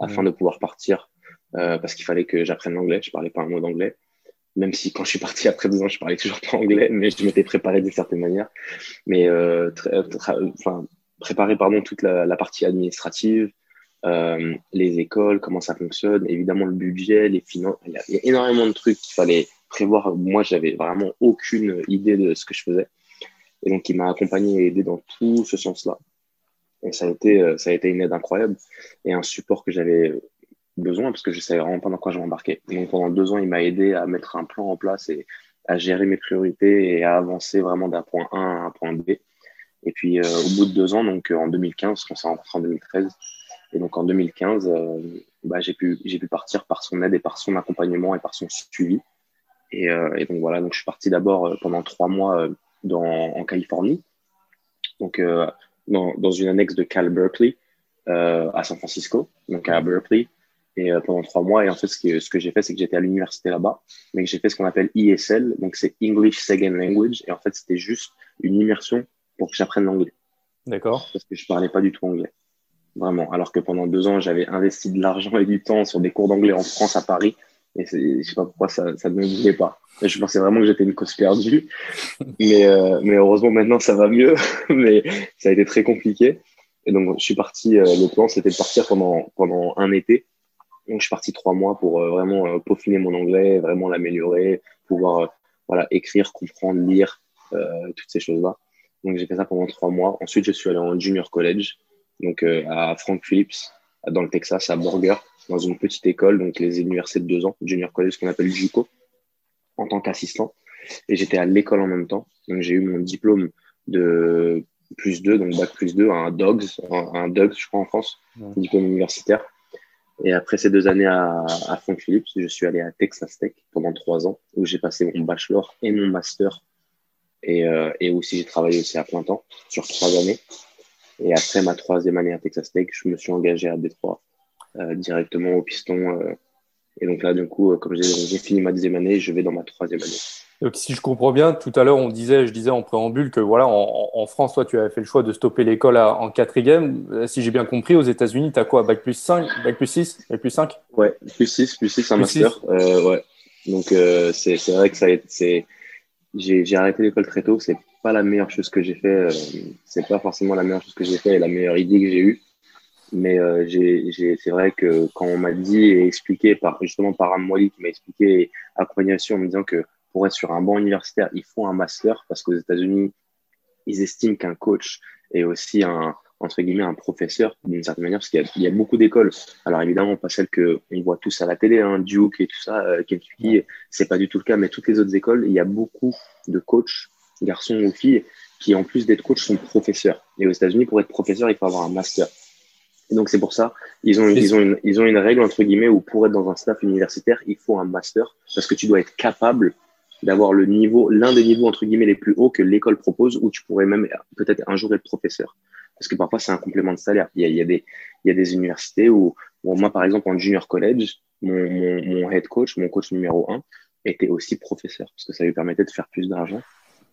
afin de pouvoir partir euh, parce qu'il fallait que j'apprenne l'anglais. Je parlais pas un mot d'anglais. même si quand je suis parti après deux ans, je parlais toujours pas anglais, mais je m'étais préparé d'une certaine manière. Mais euh, enfin, préparé pardon toute la, la partie administrative, euh, les écoles, comment ça fonctionne, évidemment le budget, les finances. Il y, a, il y a énormément de trucs qu'il fallait prévoir. Moi, j'avais vraiment aucune idée de ce que je faisais. Et donc, il m'a accompagné et aidé dans tout ce sens-là. Et ça a été, euh, ça a été une aide incroyable et un support que j'avais besoin parce que je savais vraiment pas dans quoi je m'embarquais. Donc, pendant deux ans, il m'a aidé à mettre un plan en place et à gérer mes priorités et à avancer vraiment d'un point A à un point B. Et puis, euh, au bout de deux ans, donc en 2015, on s'est rencontré en 2013, et donc en 2015, euh, bah, j'ai pu, j'ai pu partir par son aide et par son accompagnement et par son suivi. Et, euh, et donc voilà, donc je suis parti d'abord euh, pendant trois mois dans, en Californie, donc dans, dans, une annexe de Cal Berkeley à San Francisco, donc à Berkeley, et pendant trois mois. Et en fait, ce que, ce que j'ai fait, c'est que j'étais à l'université là-bas, mais que j'ai fait ce qu'on appelle ESL, donc c'est English Second Language. Et en fait, c'était juste une immersion pour que j'apprenne l'anglais. D'accord. Parce que je parlais pas du tout anglais. Vraiment. Alors que pendant deux ans, j'avais investi de l'argent et du temps sur des cours d'anglais en France, à Paris. Et je sais pas pourquoi ça, ça ne me voulait pas. je pensais vraiment que j'étais une cause perdue. Mais, euh, mais heureusement, maintenant, ça va mieux. mais ça a été très compliqué. Et donc, je suis parti. Euh, le plan, c'était de partir pendant, pendant un été. Donc, je suis parti trois mois pour euh, vraiment euh, peaufiner mon anglais, vraiment l'améliorer, pouvoir euh, voilà, écrire, comprendre, lire, toutes ces choses-là. Donc, j'ai fait ça pendant trois mois. Ensuite, je suis allé en junior college donc à Frank Phillips, dans le Texas, à Burger, dans une petite école, donc les universités de deux ans, junior college, ce qu'on appelle JUCO, en tant qu'assistant. Et j'étais à l'école en même temps. Donc j'ai eu mon diplôme de plus 2, donc bac plus 2, un DOGS, un, DOGS, je crois, en France, diplôme universitaire. Et après ces deux années à, à je suis allé à Texas Tech pendant trois ans, où j'ai passé mon bachelor et mon master. Et, euh, aussi, j'ai travaillé aussi à plein sur trois années. Et après ma troisième année à Texas Tech, je me suis engagé à Détroit euh, directement au piston. Euh, et donc là, du coup, euh, comme j'ai fini ma deuxième année, je vais dans ma troisième année. Donc, si je comprends bien, tout à l'heure, on disait, je disais en préambule que voilà, en, en, France, toi, tu avais fait le choix de stopper l'école en quatrième. Euh, si j'ai bien compris, aux États-Unis, tu as quoi? Bac plus 5, Bac plus 6, Bac plus 5 Ouais, plus 6, plus 6, un master. Euh, ouais. Donc, euh, c'est vrai que ça été. J'ai arrêté l'école très tôt. C'est pas la meilleure chose que j'ai fait. Euh, c'est pas forcément la meilleure chose que j'ai fait et la meilleure idée que j'ai eue. Mais euh, c'est vrai que quand on m'a dit et expliqué par justement par Amwali qui m'a expliqué accompagnation en me disant que pour être sur un banc universitaire, il faut un master parce qu'aux États-Unis, ils estiment qu'un coach est aussi un entre guillemets un professeur d'une certaine manière parce qu'il y, y, a beaucoup d'écoles. Alors évidemment pas celles que on voit tous à la télé, hein, Duke et tout ça, euh, Kentucky, c'est pas du tout le cas, mais toutes les autres écoles, il y a beaucoup de coachs garçons ou filles, qui en plus d'être coach sont professeurs. Et aux États-Unis, pour être professeur, il faut avoir un master. Et donc c'est pour ça, ils ont, ils, ont une, ils ont une règle, entre guillemets, où pour être dans un staff universitaire, il faut un master, parce que tu dois être capable d'avoir le niveau, l'un des niveaux, entre guillemets, les plus hauts que l'école propose, où tu pourrais même peut-être un jour être professeur. Parce que parfois, c'est un complément de salaire. Il y a, il y a, des, il y a des universités où, bon, moi, par exemple, en junior college, mon, mon, mon head coach, mon coach numéro un, était aussi professeur, parce que ça lui permettait de faire plus d'argent.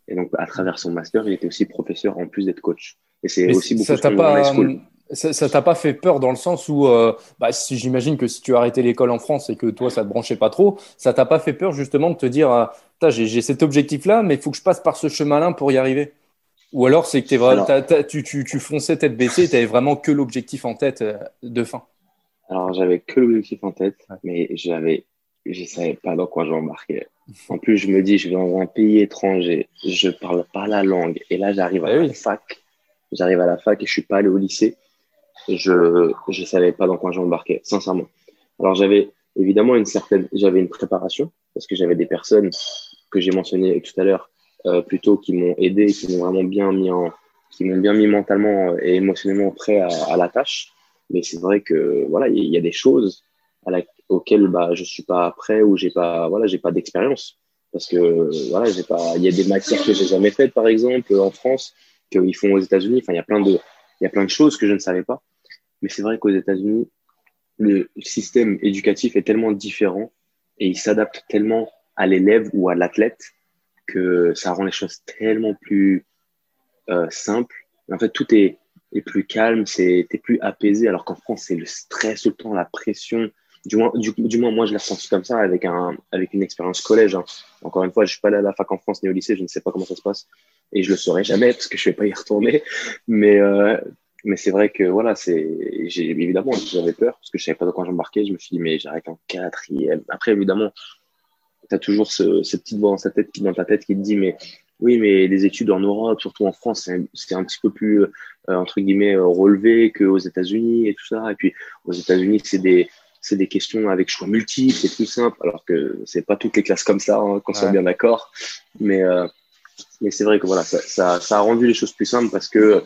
Et donc, à travers son master, il était aussi professeur en plus d'être coach. Et c'est aussi beaucoup ça t'a pas, ça t'a pas fait peur dans le sens où, euh, bah, si j'imagine que si tu as arrêté l'école en France et que toi, ça te branchait pas trop, ça t'a pas fait peur justement de te dire, euh, j'ai cet objectif-là, mais il faut que je passe par ce chemin-là pour y arriver? Ou alors, c'est que es vraiment, tu, tu, tu, fonçais tête baissée, tu avais vraiment que l'objectif en tête euh, de fin? Alors, j'avais que l'objectif en tête, mais j'avais, je savais pas dans quoi j'embarquais. En plus, je me dis, je vais dans un pays étranger, je parle pas la langue. Et là, j'arrive à eh la fac. J'arrive à la fac et je suis pas allé au lycée. Je je savais pas dans quoi j'embarquais, sincèrement. Alors j'avais évidemment une certaine, j'avais une préparation parce que j'avais des personnes que j'ai mentionnées tout à l'heure euh, plutôt qui m'ont aidé, qui m'ont vraiment bien mis en, qui m'ont bien mis mentalement et émotionnellement prêt à, à la tâche. Mais c'est vrai que voilà, il y, a des choses à la, auquel bah je suis pas prêt ou j'ai pas voilà j'ai pas d'expérience parce que voilà j'ai pas il y a des matières que j'ai jamais faites par exemple en France qu'ils font aux États-Unis enfin il y a plein de il y a plein de choses que je ne savais pas mais c'est vrai qu'aux États-Unis le système éducatif est tellement différent et il s'adapte tellement à l'élève ou à l'athlète que ça rend les choses tellement plus euh, simples en fait tout est, plus calme c'est plus apaisé alors qu'en France c'est le stress tout le temps la pression du moins, du, moins moi, je l'ai ressenti comme ça avec, un, avec une expérience collège. Hein. Encore une fois, je suis pas allé à la fac en France ni au lycée, je ne sais pas comment ça se passe et je le saurai jamais parce que je vais pas y retourner. Mais, euh, mais c'est vrai que voilà, c'est, j'ai, évidemment, j'avais peur parce que je savais pas de quoi j'embarquais. Je me suis dit, mais j'arrête en quatrième. Après, évidemment, tu as toujours ce, cette petite voix dans, sa tête, dans ta tête qui te dit, mais oui, mais les études en Europe, surtout en France, c'est un petit peu plus, euh, entre guillemets, euh, relevé qu'aux États-Unis et tout ça. Et puis, aux États-Unis, c'est des, c'est des questions avec choix multiples, c'est plus simple, alors que c'est pas toutes les classes comme ça, hein, qu'on soit bien d'accord. Mais, euh, mais c'est vrai que voilà, ça, ça, ça, a rendu les choses plus simples parce que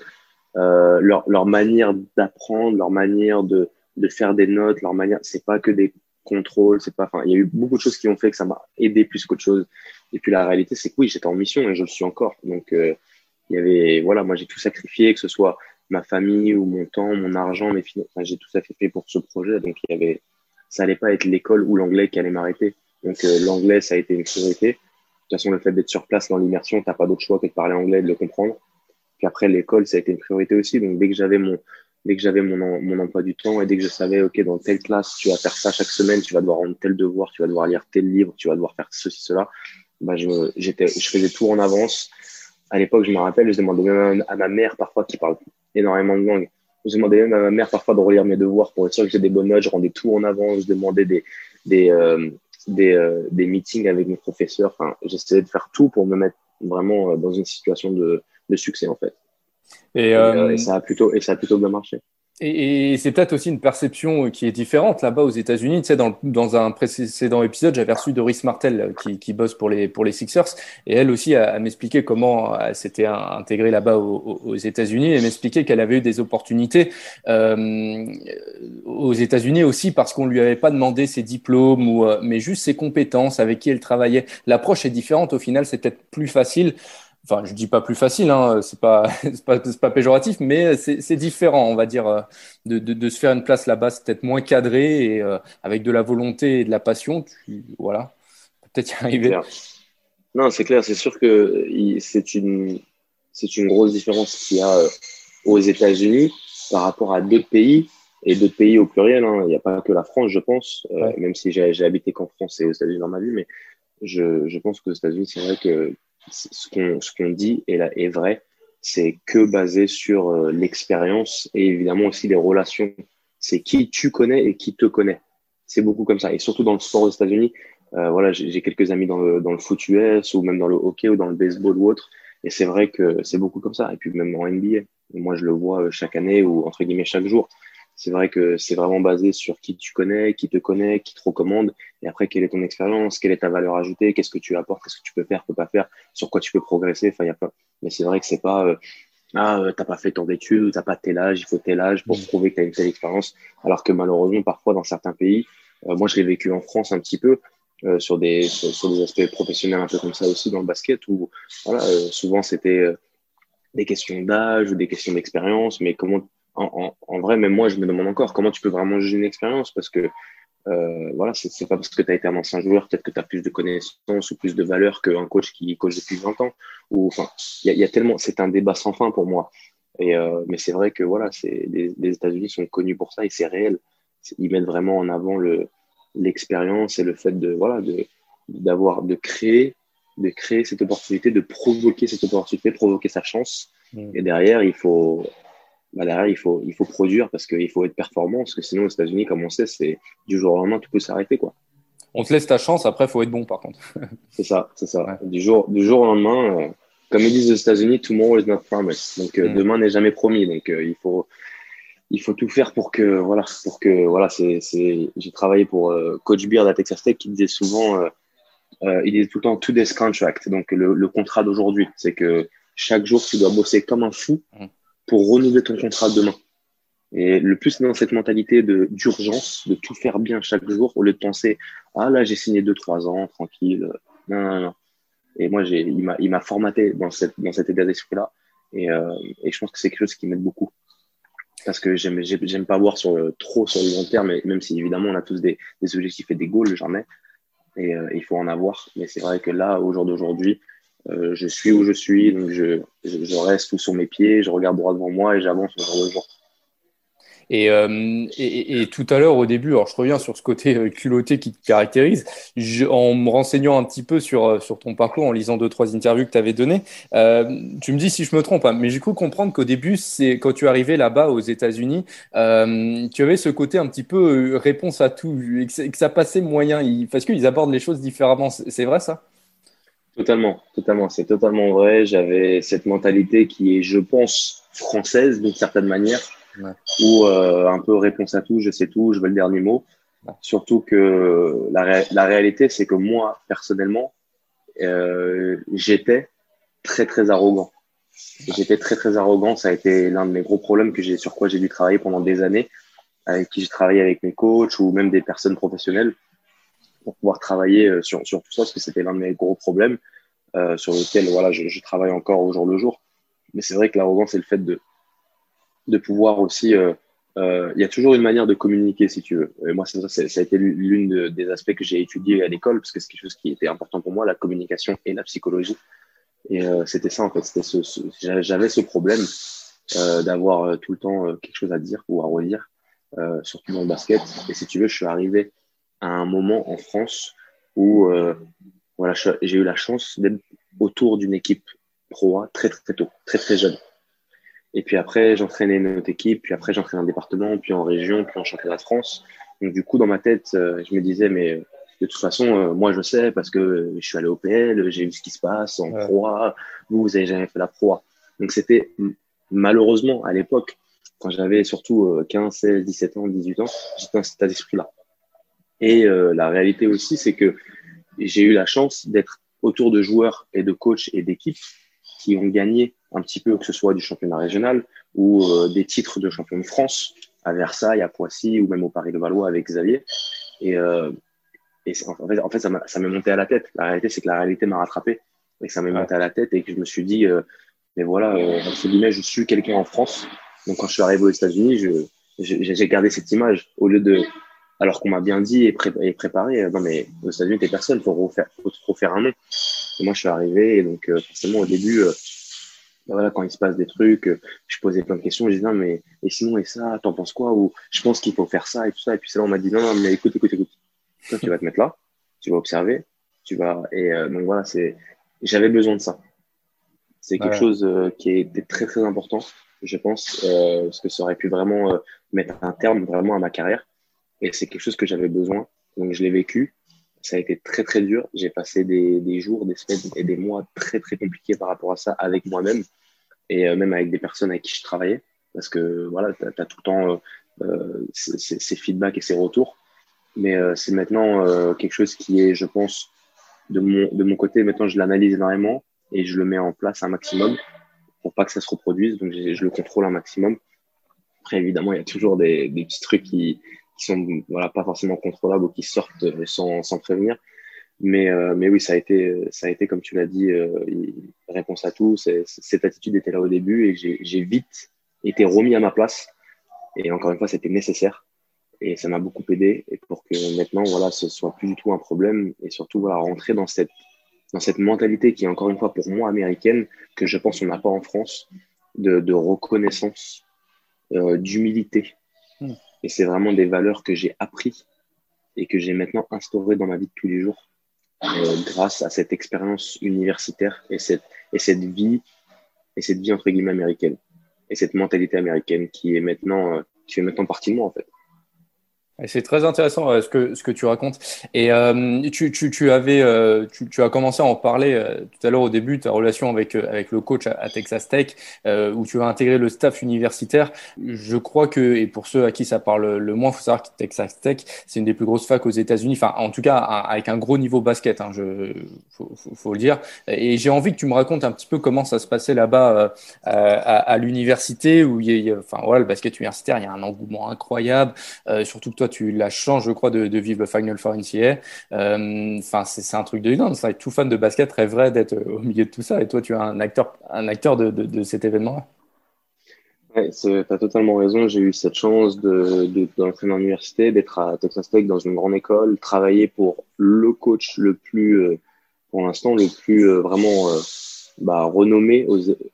euh, leur, leur manière d'apprendre, leur manière de, de faire des notes, leur manière, c'est pas que des contrôles, c'est pas, enfin, il y a eu beaucoup de choses qui ont fait que ça m'a aidé plus qu'autre chose. Et puis la réalité, c'est que oui, j'étais en mission et je le suis encore. Donc, euh, il y avait, voilà, moi j'ai tout sacrifié, que ce soit ma famille ou mon temps, mon argent, mes finances. Enfin, j'ai tout sacrifié pour ce projet. Donc, il y avait, ça allait pas être l'école ou l'anglais qui allait m'arrêter. Donc, euh, l'anglais, ça a été une priorité. De toute façon, le fait d'être sur place dans l'immersion, t'as pas d'autre choix que de parler anglais et de le comprendre. Puis après, l'école, ça a été une priorité aussi. Donc, dès que j'avais mon, dès que j'avais mon, mon emploi du temps et dès que je savais, OK, dans telle classe, tu vas faire ça chaque semaine, tu vas devoir rendre tel devoir, tu vas devoir lire tel livre, tu vas devoir faire ceci, cela, bah, je, j'étais, je faisais tout en avance. À l'époque, je me rappelle, je demandais même à ma mère parfois qui parle énormément de langues. Je demandais même à ma mère parfois de relire mes devoirs pour être sûr que j'ai des bonnes notes. Je rendais tout en avance. Je demandais des, des, euh, des, euh, des meetings avec mes professeurs. Enfin, j'essayais de faire tout pour me mettre vraiment euh, dans une situation de, de succès, en fait. Et, et, ça a plutôt, et ça a plutôt bien marché. Et, c'est peut-être aussi une perception euh, qui est différente là-bas aux États-Unis. Tu sais, dans, dans un précédent épisode, j'avais reçu Doris Martel euh, qui, qui, bosse pour les, pour les Sixers et elle aussi a, a m'expliqué comment elle s'était intégrée là-bas aux, aux États-Unis et m'expliquait qu'elle avait eu des opportunités euh, aux États-Unis aussi parce qu'on lui avait pas demandé ses diplômes ou euh, mais juste ses compétences avec qui elle travaillait. L'approche est différente. Au final, c'est peut-être plus facile enfin, je dis pas plus facile, hein, c'est pas, pas, pas, péjoratif, mais c'est différent, on va dire, euh, de, de, de, se faire une place là-bas, c'est peut-être moins cadré et euh, avec de la volonté et de la passion, tu, voilà, peut-être y arriver. Non, c'est clair, c'est sûr que c'est une, c'est une grosse différence qu'il y a euh, aux États-Unis par rapport à d'autres pays et d'autres pays au pluriel. Hein. Il n'y a pas que la France, je pense, même si j'ai habité qu'en France et aux États-Unis dans ma vie, mais je, je pense qu'aux États-Unis, c'est vrai que ce qu'on dit est, là, est vrai, c'est que basé sur euh, l'expérience et évidemment aussi les relations. C'est qui tu connais et qui te connaît. C'est beaucoup comme ça. Et surtout dans le sport aux États-Unis, euh, voilà, j'ai quelques amis dans le, dans le foot US ou même dans le hockey ou dans le baseball ou autre. Et c'est vrai que c'est beaucoup comme ça. Et puis même en NBA. moi, je le vois euh, chaque année ou entre guillemets chaque jour c'est vrai que c'est vraiment basé sur qui tu connais, qui te connaît, qui te recommande, et après quelle est ton expérience, quelle est ta valeur ajoutée, qu'est-ce que tu apportes, qu'est-ce que tu peux faire, peux pas faire, sur quoi tu peux progresser? Enfin, il y a pas. Mais c'est vrai que c'est pas euh, ah euh, t'as pas fait tant d'études, ou t'as pas tel âge, il faut tel âge pour mm. prouver que tu as une telle expérience. Alors que malheureusement, parfois dans certains pays, euh, moi je l'ai vécu en France un petit peu. Euh, sur des sur, des aspects professionnels un peu comme ça aussi dans le basket où voilà souvent c'était des questions d'âge ou des questions d'expérience mais comment en, vrai, même moi, je me demande encore comment tu peux vraiment juger une expérience parce que euh, voilà, c'est pas parce que tu as été un ancien joueur, peut-être que tu as plus de connaissances ou plus de valeur qu'un coach qui coach depuis 20 ans. Ou enfin, il y, a tellement, c'est un débat sans fin pour moi. Et euh, mais c'est vrai que voilà, c'est les, États-Unis sont connus pour ça et c'est réel. Ils mettent vraiment en avant le l'expérience et le fait de voilà de d'avoir de créer de créer cette opportunité, de provoquer cette opportunité, provoquer sa chance. Mm. Et derrière, il faut bah derrière, il faut, il faut produire parce qu'il faut être performant, parce que sinon, aux États-Unis, comme on sait, c'est du jour au lendemain, tout peut s'arrêter. quoi. On te laisse ta chance, après, il faut être bon, par contre. c'est ça, c'est ça. Du, jour, du jour au lendemain, euh, comme ils disent aux États-Unis, tomorrow is not promised. Donc, euh, mm. demain n'est jamais promis. Donc, euh, il, faut, il faut tout faire pour que, voilà, pour que, voilà, c'est, c'est... j'ai travaillé pour Coach Beard à Texas Tech qui disait souvent, il disait tout le temps, today's contract. Donc, le, le contrat d'aujourd'hui, c'est que chaque jour, tu dois bosser comme un fou. Mm pour renouveler ton contrat demain. Et le plus dans cette mentalité d'urgence, de tout faire bien chaque jour, au lieu de penser ah là j'ai signé deux trois ans tranquille. Non non non. Et moi j'ai il m'a formaté dans cette dans cet état d'esprit là. Et, euh, et je pense que c'est quelque chose qui m'aide beaucoup parce que j'aime pas voir sur trop sur le long terme, même si évidemment on a tous des, des objectifs et des goals jamais. Et euh, il faut en avoir. Mais c'est vrai que là au jour d'aujourd'hui, euh, je suis où je suis, donc je, je, reste tout sur mes pieds, je regarde droit devant moi et j'avance au jour le jour. Et, euh, tout à l'heure, au début, alors je reviens sur ce côté euh, culotté qui te caractérise, je, en me renseignant un petit peu sur, ton parcours, en lisant deux, trois interviews que tu avais données, tu me dis si je me trompe, hein, mais j'ai cru comprendre qu'au début, quand tu arrivé là-bas aux États-Unis, tu avais ce côté un petit peu réponse à tout, et que ça passait moyen, parce qu'ils abordent les choses différemment. C'est vrai ça? Totalement, totalement. C'est totalement vrai. J'avais cette mentalité qui est, je pense, française d'une certaine manière, ouais. où euh, un peu réponse à tout, je sais tout, je veux le dernier mot. Ouais. Surtout que la, ré la réalité, c'est que moi, personnellement, euh, j'étais très, très arrogant. J'étais très, très arrogant. Ça a été l'un de mes gros problèmes que j'ai, sur quoi j'ai dû travailler pendant des années, avec qui j'ai travaillé avec mes coachs ou même des personnes professionnelles pour pouvoir travailler euh, sur, tout ça, parce que c'était l'un de mes gros problèmes euh, sur lequel voilà, je, travaille encore au jour le jour. Mais c'est vrai que l'arrogance, c'est le fait de, de pouvoir aussi. Euh, il y a toujours une manière de communiquer, si tu veux. Et moi, ça, ça a été l'une de, des aspects que j'ai étudié à l'école, parce que c'est quelque chose qui était important pour moi, la communication et la psychologie. Et c'était ça, en fait. J'avais ce problème d'avoir tout le temps quelque chose à dire ou à redire, surtout dans le basket. Et si tu veux, je suis arrivé à un moment en France où euh, voilà, j'ai eu la chance d'être autour d'une équipe pro A très très tôt, très très jeune. Et puis après, j'entraînais une autre équipe, puis après j'entraînais en département, puis en région, puis en championnat de France. Donc du coup, dans ma tête, euh, je me disais, mais de toute façon, euh, moi je sais parce que je suis allé au PL, j'ai vu ce qui se passe en ouais. pro A. Vous, vous avez jamais fait la pro A. Donc c'était malheureusement à l'époque, quand j'avais surtout 15, 16, 17 ans, 18 ans, j'étais dans cet état d'esprit-là. Et euh, la réalité aussi, c'est que j'ai eu la chance d'être autour de joueurs et de coachs et d'équipes qui ont gagné un petit peu, que ce soit du championnat régional ou euh, des titres de champion de France à Versailles, à Poissy ou même au Paris de Valois avec Xavier. Et, euh, et en fait, en fait, ça m'est monté à la tête. La réalité, c'est que la réalité m'a rattrapé et que ça m'est monté à la tête et que je me suis dit, euh, mais voilà, euh, entre guillemets, je suis quelqu'un en France. Donc quand je suis arrivé aux États-Unis, j'ai gardé cette image au lieu de alors qu'on m'a bien dit et, pré et, préparé, non mais aux États-Unis t'es personne, faut refaire, faut refaire un nom. Et moi je suis arrivé et donc euh, forcément au début, euh, voilà quand il se passe des trucs, euh, je posais plein de questions, je disais non mais et sinon et ça, t'en penses quoi? Ou je pense qu'il faut faire ça et tout ça et puis c'est là on m'a dit non non mais écoute écoute écoute, toi tu vas te mettre là, tu vas observer, tu vas et euh, donc voilà c'est j'avais besoin de ça. C'est quelque chose euh, qui était très très important, je pense, parce que ça aurait pu vraiment mettre un terme vraiment à ma carrière. Et c'est quelque chose que j'avais besoin. Donc, je l'ai vécu. Ça a été très, très dur. J'ai passé des, des, jours, des semaines et des mois très, très compliqués par rapport à ça avec moi-même et euh, même avec des personnes avec qui je travaillais. Parce que, voilà, tu as, tout le temps euh, ces, ces, feedbacks et ces retours. Mais euh, c'est maintenant euh, quelque chose qui est, je pense, de mon, de mon côté, maintenant, je l'analyse énormément et je le mets en place un maximum pour pas que ça se reproduise. Donc, je le contrôle un maximum. Après, évidemment, il y a toujours des, des petits trucs qui, qui sont voilà pas forcément contrôlables ou qui sortent sans, sans prévenir. Mais, euh, mais oui, ça a été, ça a été comme tu l'as dit, euh, réponse à tout. Cette attitude était là au début et j'ai vite été remis à ma place. Et encore une fois, c'était nécessaire et ça m'a beaucoup aidé. Pour que maintenant, voilà, ce soit plus du tout un problème et surtout voilà, rentrer dans cette dans cette mentalité qui est encore une fois pour moi américaine que je pense on n'a pas en France de, reconnaissance, euh, d'humilité. Mmh. Et c'est vraiment des valeurs que j'ai appris et que j'ai maintenant instaurées dans ma vie de tous les jours euh, grâce à cette expérience universitaire et cette, et cette vie, et cette vie entre guillemets américaine et cette mentalité américaine qui est maintenant, euh, qui fait maintenant partie de moi en fait. C'est très intéressant euh, ce que ce que tu racontes. Et euh, tu, tu, tu avais euh, tu, tu, as commencé à en parler euh, tout à l'heure au début ta relation avec euh, avec le coach à, à Texas Tech où tu as intégré le staff universitaire. Je crois que et pour ceux à qui ça parle le moins, faut savoir que Texas Tech c'est une des plus grosses facs aux États-Unis. Enfin en tout cas avec un gros niveau basket. Hein, faut, faut, faut, le dire. Et j'ai envie que tu me racontes un petit peu comment ça se passait là-bas à, à l'université où il y a, enfin voilà le basket universitaire il y a un engouement incroyable. surtout que toi tu la chance, je crois, de, vivre le Final Four NCAA. Euh, enfin, c'est un truc de dingue. Tout fan de basket rêverait d'être au milieu de tout ça. Et toi, tu es un acteur, un acteur de, cet événement-là. Tu as totalement raison. J'ai eu cette chance d'entrer de, dans l'université, d'être à Texas Tech dans une grande école, travailler pour le coach le plus, euh, pour l'instant, le plus euh, vraiment bah, renommé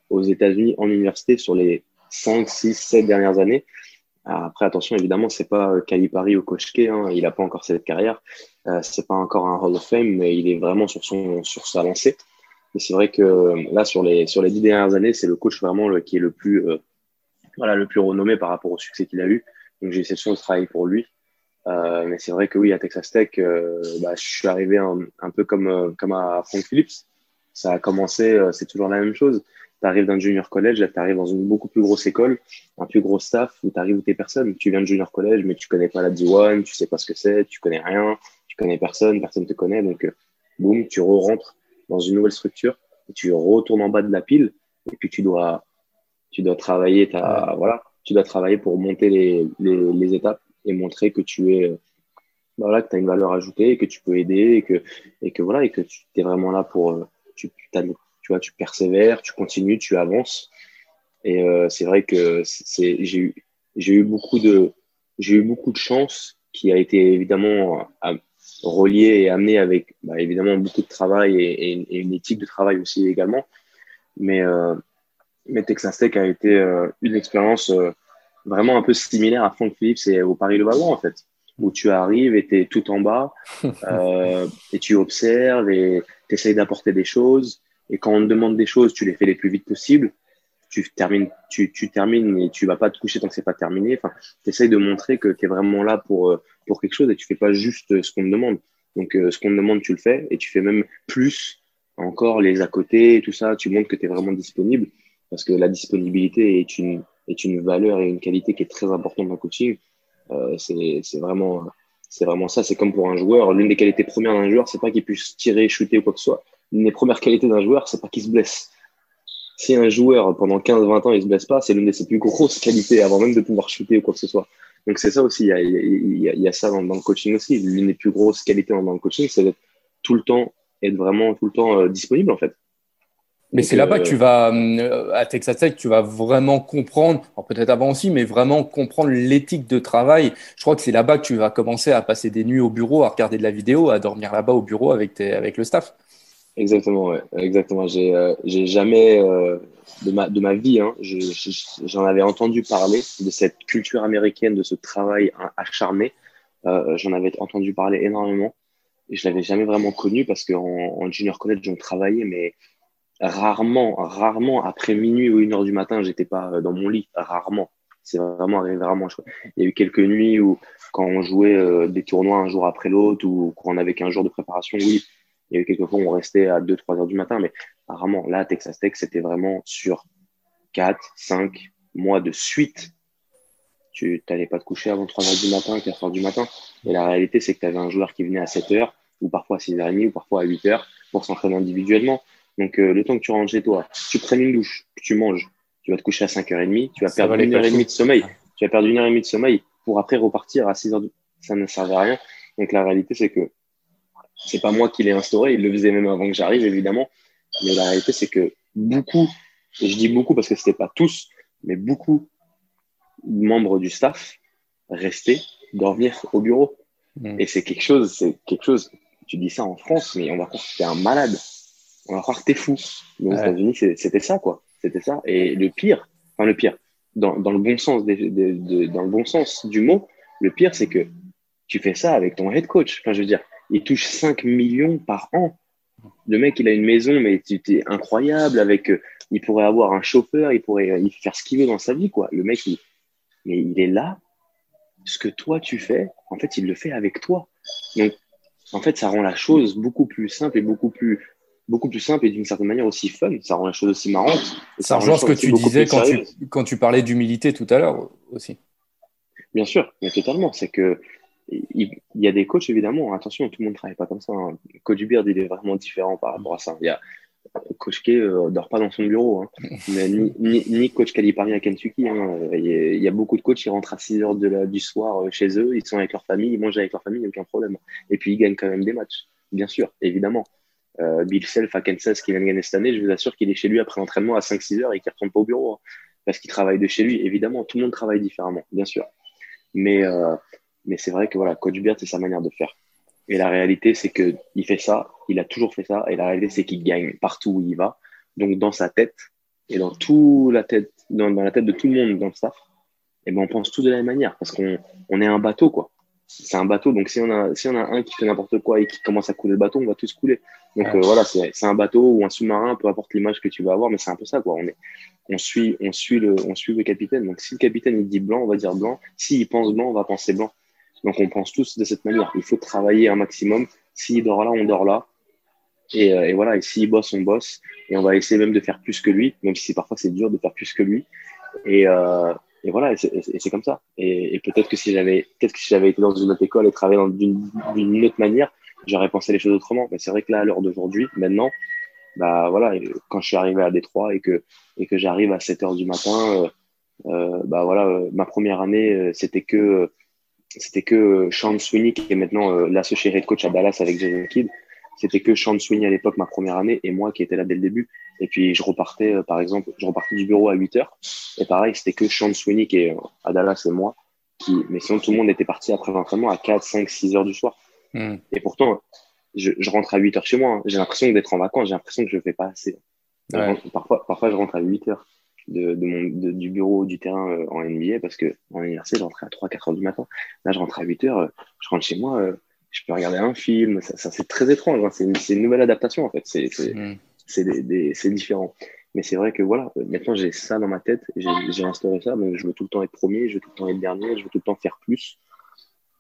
aux États-Unis en université sur les 5, 6, 7 dernières années. Après, attention, évidemment, c'est pas Calipari ou Coach hein, il n'a pas encore cette carrière. Euh, c'est pas encore un Hall of Fame, mais il est vraiment sur, son, sur sa lancée. Mais c'est vrai que là, sur les, sur les dix dernières années, c'est le coach vraiment qui est le plus, euh, voilà, le plus renommé par rapport au succès qu'il a eu. Donc, j'ai cette chance de travailler pour lui. Euh, mais c'est vrai que oui, à Texas Tech, euh, bah, je suis arrivé un, un peu comme, euh, comme à Frank Phillips. Ça a commencé, c'est toujours la même chose tu d'un junior collège, là, tu arrives dans une beaucoup plus grosse école, un plus gros staff, où tu arrives où t'es personne. Tu viens de junior collège, mais tu connais pas la D1, tu sais pas ce que c'est, tu connais rien, tu connais personne, personne te connaît. Donc, euh, boum, tu re-rentres dans une nouvelle structure, tu retournes en bas de la pile, et puis tu dois, tu dois travailler ta, voilà, tu dois travailler pour monter les, les, étapes et montrer que tu es, bah voilà, que tu as une valeur ajoutée, que tu peux aider, et que, et que voilà, et que tu es vraiment là pour, euh, tu, tu vois, tu persévères, tu continues, tu avances. Et euh, c'est vrai que c'est, j'ai eu, j'ai eu beaucoup de, j'ai eu beaucoup de chance qui a été évidemment reliée et amenée avec bah, évidemment beaucoup de travail et, une éthique de travail aussi également. Mais, euh, mais Texas Tech a été euh, une expérience euh, vraiment un peu similaire à Frank Phillips et au Paris Le Valois en fait, où tu arrives et tu es tout en bas euh, et tu observes et tu essayes d'apporter des choses et quand on te demande des choses, tu les fais les plus vite possible. Tu termines, tu, tu termines et tu vas pas te coucher tant que c'est pas terminé. Enfin, tu de montrer que tu es vraiment là pour, euh, pour quelque chose et tu fais pas juste ce qu'on te demande. Donc, euh, ce qu'on te demande, tu le fais et tu fais même plus encore les à côté, tout ça. Tu montres que tu es vraiment disponible parce que la disponibilité est une, est une valeur et une qualité qui est très importante dans le coaching. Euh, c'est vraiment, c'est vraiment ça. C'est comme pour un joueur. L'une des qualités premières d'un joueur, c'est pas qu'il puisse tirer, shooter ou quoi que ce soit une des premières qualités d'un joueur, c'est pas qu'il se blesse. Si un joueur, pendant 15-20 ans, il se blesse pas, c'est l'une de ses plus grosses qualités avant même de pouvoir shooter ou quoi que ce soit. Donc c'est ça aussi, il y a, il y a, il y a ça dans, le coaching aussi. L'une des plus grosses qualités dans, le coaching, c'est d'être tout le temps, être vraiment tout le temps euh, disponible en fait. Mais c'est là-bas que tu vas, euh, à Texas Tech, tu vas vraiment comprendre, peut-être avant aussi, mais vraiment comprendre l'éthique de travail. Je crois que c'est là-bas que tu vas commencer à passer des nuits au bureau, à regarder de la vidéo, à dormir là-bas au bureau avec, tes, avec le staff. Exactement, ouais. exactement. J'ai euh, j'ai jamais euh, de ma de ma vie, hein, j'en avais entendu parler de cette culture américaine, de ce travail acharné. Euh, j'en avais entendu parler énormément et je l'avais jamais vraiment connu parce qu'en en junior college on travaillait, mais rarement, rarement après minuit ou une heure du matin, j'étais pas dans mon lit, rarement. C'est vraiment arrivé rarement. Il y a eu quelques nuits où quand on jouait euh, des tournois un jour après l'autre ou quand on avait qu'un jour de préparation, oui il y a eu quelques fois où on restait à 2-3 heures du matin, mais apparemment, là, Texas Tech, c'était vraiment sur 4, 5 mois de suite. Tu n'allais pas te coucher avant 3 heures du matin, 4 heures du matin. Et la réalité, c'est que tu avais un joueur qui venait à 7 heures, ou parfois à 6h30, ou parfois à 8 heures, pour s'entraîner individuellement. Donc, euh, le temps que tu rentres chez toi, tu prennes une douche, que tu manges, tu vas te coucher à 5h30, tu vas perdre une heure et demie de sommeil. Tu vas perdre une heure et demie de sommeil pour après repartir à 6 heures. Du... Ça ne servait à rien. Donc, la réalité, c'est que c'est pas moi qui l'ai instauré, il le faisait même avant que j'arrive, évidemment. Mais la réalité, c'est que beaucoup, et je dis beaucoup parce que c'était pas tous, mais beaucoup de membres du staff restaient dormir au bureau. Mm. Et c'est quelque chose, c'est quelque chose, tu dis ça en France, mais on va croire que t'es un malade. On va croire que t'es fou. Mais aux États-Unis, c'était ça, quoi. C'était ça. Et le pire, enfin, le pire, dans, dans le bon sens des, dans le bon sens du mot, le pire, c'est que tu fais ça avec ton head coach. Enfin, je veux dire, il touche 5 millions par an. Le mec, il a une maison, mais c'était incroyable. Avec, euh, il pourrait avoir un chauffeur, il pourrait euh, faire ce qu'il veut dans sa vie, quoi. Le mec, il, mais il est là. Ce que toi tu fais, en fait, il le fait avec toi. Donc, en fait, ça rend la chose beaucoup plus simple et beaucoup plus, beaucoup plus simple et d'une certaine manière aussi fun. Ça rend la chose aussi marrante. ça, rejoint ce que tu disais quand tu, quand tu parlais d'humilité tout à l'heure aussi. Bien sûr, mais totalement. C'est que il, y a des coachs, évidemment, attention, tout le monde ne travaille pas comme ça. Hein. Coach Beard, il est vraiment différent par rapport à ça. Il y a, Coach K euh, dort pas dans son bureau, hein. mais ni, ni, Coach Calipari à Kentucky. Hein. Il, y a, beaucoup de coachs qui rentrent à 6 heures de du soir euh, chez eux, ils sont avec leur famille, ils mangent avec leur famille, il n'y a aucun problème. Et puis ils gagnent quand même des matchs, bien sûr, évidemment. Euh, Bill Self à Kansas qui vient de gagner cette année, je vous assure qu'il est chez lui après l'entraînement à 5-6 heures et qu'il ne retourne pas au bureau hein. parce qu'il travaille de chez lui. Évidemment, tout le monde travaille différemment, bien sûr. Mais euh, mais c'est vrai que voilà, Coach Beard, c'est sa manière de faire. Et la réalité, c'est que il fait ça, il a toujours fait ça, et la réalité, c'est qu'il gagne partout où il va. Donc, dans sa tête, et dans, tout la tête, dans, la tête de tout le monde dans le staff, et ben on pense tous de la même manière parce qu'on on est un bateau, quoi. C'est un bateau, donc si on, a, si on a un qui fait n'importe quoi et qui commence à couler le bateau, on va tous couler. Donc euh, voilà, c'est un bateau ou un sous-marin, peu importe l'image que tu vas avoir, mais c'est un peu ça, quoi. On, est, on, suit, on, suit le, on suit le capitaine. Donc si le capitaine il dit blanc, on va dire blanc. S'il pense blanc, on va penser blanc. Donc on pense tous de cette manière. Il faut travailler un maximum. S'il dort là, on dort là. Et, euh, et voilà, et s'il bosse, on bosse. Et on va essayer même de faire plus que lui, même si parfois c'est dur de faire plus que lui. Et, euh, et voilà, et c'est comme ça. Et, peut-être que si j'avais, peut-être que si j'avais été dans une autre école et travaillé d'une autre manière, j'aurais pensé les choses autrement. Mais c'est vrai que là, à l'heure d'aujourd'hui, maintenant, bah voilà, quand je suis arrivé à Détroit et que et que j'arrive à 7 heures du matin, euh, euh bah voilà, euh, ma première année, c'était que c'était que Sean Sweeney qui est maintenant l'associé head coach à Dallas avec Jason Kidd. C'était que Sean Sweeney à l'époque, ma première année, et moi qui étais là dès le début. Et puis, je repartais, euh, par exemple, je repartais du bureau à 8 heures. Et pareil, c'était que Sean Sweeney qui est à Dallas et moi. Qui, mais sinon, tout le monde était parti après l'entraînement à 4, 5, 6 heures du soir. Hmm. Et pourtant, je, je, rentre à 8 heures chez moi. Hein. J'ai l'impression d'être en vacances. J'ai l'impression que je ne fais pas assez. parfois, parfois, je rentre à 8 heures de, de mon, du bureau du terrain euh, en NBA parce que en université, je rentrais à 3, 4 heures du matin. Là, je rentre à 8 heures. Euh, je rentre chez moi je peux regarder un film. Ça, ça c'est très étrange. Hein. C'est une, une, nouvelle adaptation en fait. C'est mm. c'est différent. Mais c'est vrai que voilà, maintenant j'ai ça dans ma tête. J'ai instauré ça. Donc je veux tout le temps être premier, je veux tout le temps être dernier, je veux tout le temps faire plus.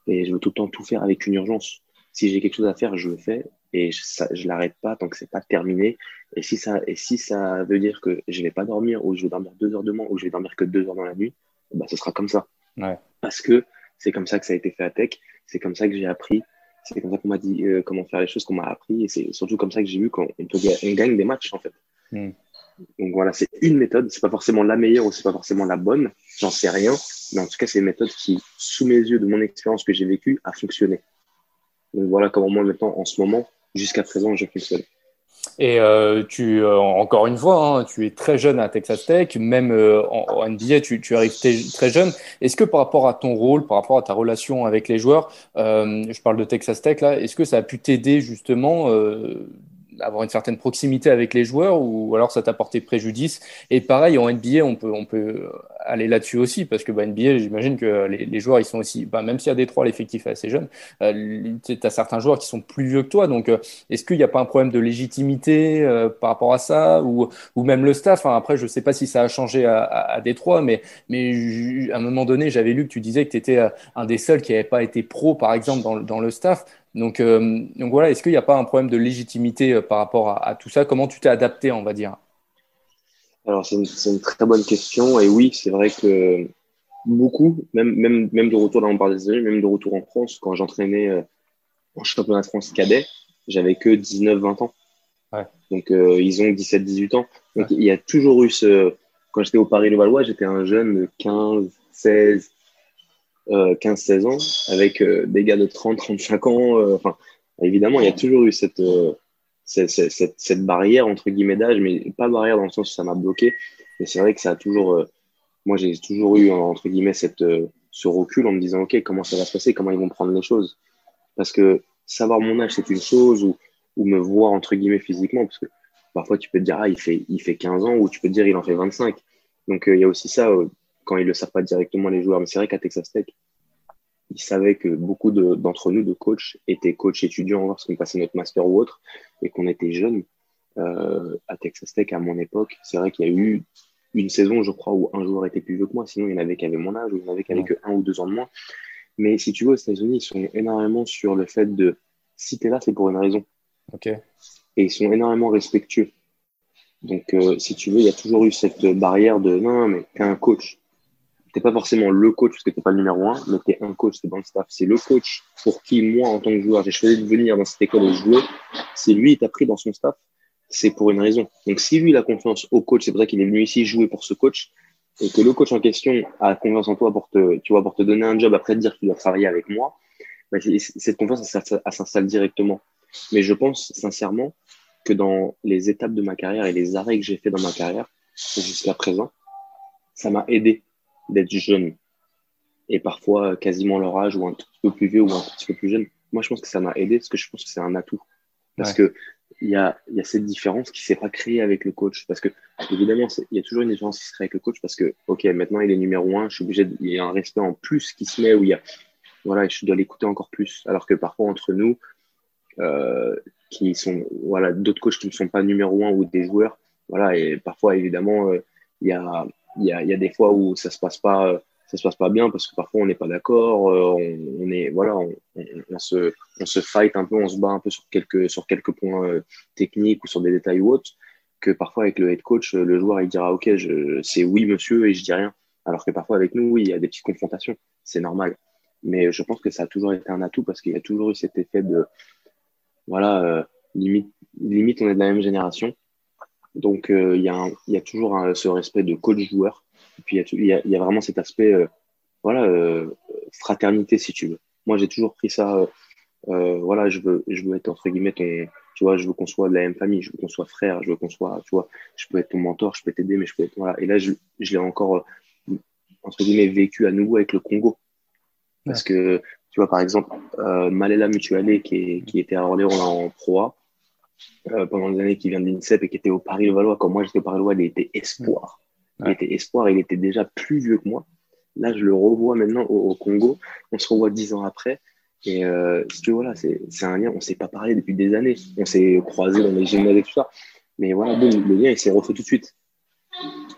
Et je veux tout le temps tout faire avec une urgence. Si j'ai quelque chose à faire, je le fais et je, ça, je l'arrête pas tant que c'est pas terminé. Et si ça, et si ça veut dire que je vais pas dormir ou je vais dormir deux heures demain ou je vais dormir que deux heures dans la nuit, bah ce sera comme ça. Ouais. Parce que c'est comme ça que ça a été fait à Tech. C'est comme ça que j'ai appris c'est comme ça qu'on m'a dit euh, comment faire les choses, qu'on m'a appris. Et c'est surtout comme ça que j'ai vu qu'on on gagne des matchs, en fait. Hmm. Donc voilà, c'est une méthode. C'est pas forcément la meilleure ou c'est pas forcément la bonne. J'en sais rien. Mais en tout cas, c'est une méthode qui, sous mes yeux, de mon expérience que j'ai vécue, a fonctionné. Donc voilà comment moi, maintenant, en ce moment, jusqu'à présent, je fonctionne. Et euh, tu, euh, encore une fois, hein, tu es très jeune à Texas Tech, même euh, en, NBA, tu, tu arrives très jeune. Est-ce que par rapport à ton rôle, par rapport à ta relation avec les joueurs, je parle de Texas Tech là, est-ce que ça a pu t'aider justement avoir une certaine proximité avec les joueurs ou alors ça t'a porté préjudice Et pareil, en NBA, on peut, on peut aller là-dessus aussi parce que bah, NBA, j'imagine que les, les, joueurs, ils sont aussi, bah, même a des trois, l'effectif est assez jeune, euh, tu as certains joueurs qui sont plus vieux que toi. Donc, euh, est-ce qu'il n'y a pas un problème de légitimité euh, par rapport à ça ou, ou même le staff? Après, je ne sais pas si ça a changé à, à, à Détroit, mais, mais à un moment donné, j'avais lu que tu disais que tu étais un des seuls qui n'avait pas été pro, par exemple, dans, dans le staff. Donc, euh, donc voilà, est-ce qu'il n'y a pas un problème de légitimité euh, par rapport à, à tout ça? Comment tu t'es adapté, on va dire? Alors, c'est une, une, très bonne question. Et oui, c'est vrai que beaucoup, même, même, même de retour, là on parle des années, même de retour en France, quand j'entraînais euh, en championnat de France cadet, j'avais que 19-20 ans. Ouais. Donc, euh, ils ont 17-18 ans. Donc, ouais. il y a toujours eu ce. Quand j'étais au Paris-Levallois, j'étais un jeune de 15, 16, euh, 15-16 ans, avec euh, des gars de 30-35 ans. Euh, enfin, évidemment, il y a toujours eu cette, euh, cette, cette, cette, barrière, entre guillemets, d'âge, mais pas barrière dans le sens où ça m'a bloqué. Mais c'est vrai que ça a toujours. moi, j'ai toujours eu, entre guillemets, cette, ce recul en me disant, OK, comment ça va se passer, comment ils vont prendre les choses. Parce que savoir mon âge, c'est une chose, ou, ou me voir, entre guillemets, physiquement, parce que parfois, tu peux te dire, ah, il fait, il fait 15 ans, ou tu peux te dire, il en fait 25. Donc, il y a aussi ça quand ils le savent pas directement les joueurs. Mais c'est vrai qu'à Texas Tech, ils savaient que beaucoup d'entre nous, de coachs, étaient coachs étudiants lorsqu'on passait notre master ou autre, et qu'on était jeunes. Euh, à Texas Tech, à mon époque, c'est vrai qu'il y a eu une saison, je crois, où un joueur était plus vieux que moi. Sinon, il y en avait qui avaient mon âge, ou il y en avait qui avaient que un ou deux ans de moins. Mais si tu veux, aux États-Unis, ils sont énormément sur le fait de si tu es là, c'est pour une raison. Et ils sont énormément respectueux. Donc, euh, si tu veux, il y a toujours eu cette barrière de non, mais t'es un coach t'es pas forcément le coach parce que t'es pas le numéro un, mais t'es un coach, t'es dans le staff. C'est le coach pour qui, moi, en tant que joueur, j'ai choisi de venir dans cette école et jouer. C'est lui, il t'a pris dans son staff. C'est pour une raison. Donc, si lui, il a confiance au coach, c'est pour ça qu'il est venu ici jouer pour ce coach, et que le coach en question a confiance en toi pour te, tu vois, pour te donner un job après te dire qu'il doit travailler avec moi, bah, cette confiance, elle s'installe directement. Mais je pense sincèrement que dans les étapes de ma carrière et les arrêts que j'ai fait dans ma carrière jusqu'à présent, ça m'a aidé d'être jeune et parfois quasiment leur âge ou un tout petit peu plus vieux ou un tout petit peu plus jeune. Moi, je pense que ça m'a aidé parce que je pense que c'est un atout. Parce ouais. que il y a, y a cette différence qui ne s'est pas créée avec le coach. Parce que, évidemment, il y a toujours une différence qui se crée avec le coach parce que, OK, maintenant il est numéro un, je suis obligé, il y a un respect en plus qui se met où il y a, voilà, je dois l'écouter encore plus. Alors que parfois, entre nous, euh, qui sont, voilà, d'autres coachs qui ne sont pas numéro un ou des joueurs, voilà, et parfois, évidemment, euh, il y, a, y, a, y a des fois où ça se passe pas. Euh, ça se passe pas bien parce que parfois on n'est pas d'accord, euh, on, est voilà, on, on, se on se fight un peu, on se bat un peu sur quelques sur quelques points euh, techniques ou sur des détails ou autres que parfois avec le head coach le joueur il dira ok je c'est oui monsieur et je dis rien. Alors que parfois avec nous oui il y a des petites confrontations. C'est normal. Mais je pense que ça a toujours été un atout parce qu'il y a toujours eu cet effet de voilà euh, limite limite on est de la même génération donc il y y a toujours ce respect de coach joueur et puis, il y a, y a, vraiment cet aspect, euh, voilà, euh, fraternité, si tu veux. Moi, j'ai toujours pris ça, euh, euh, voilà, je veux, je veux être, entre guillemets, ton, tu vois, je veux qu'on soit de la même famille, je veux qu'on soit frère, je veux qu'on soit, tu vois, je peux être ton mentor, je peux t'aider, mais je peux être, voilà. Et là, je, je l'ai encore, entre guillemets, vécu à nouveau avec le Congo. Parce que, tu vois, par exemple, euh, Malela Mutuale, qui, qui était à Orléans en Pro euh, pendant des années, qui vient de l'INSEP et qui était au Paris-Levallois, comme moi j'étais au Paris-Levallois, il était espoir. Il était espoir, il était déjà plus vieux que moi. Là, je le revois maintenant au, Congo. On se revoit dix ans après. Et euh, si tu voilà, c'est un lien. On ne s'est pas parlé depuis des années. On s'est croisés dans les gymnases et tout ça. Mais voilà, le lien, il s'est refait tout de suite.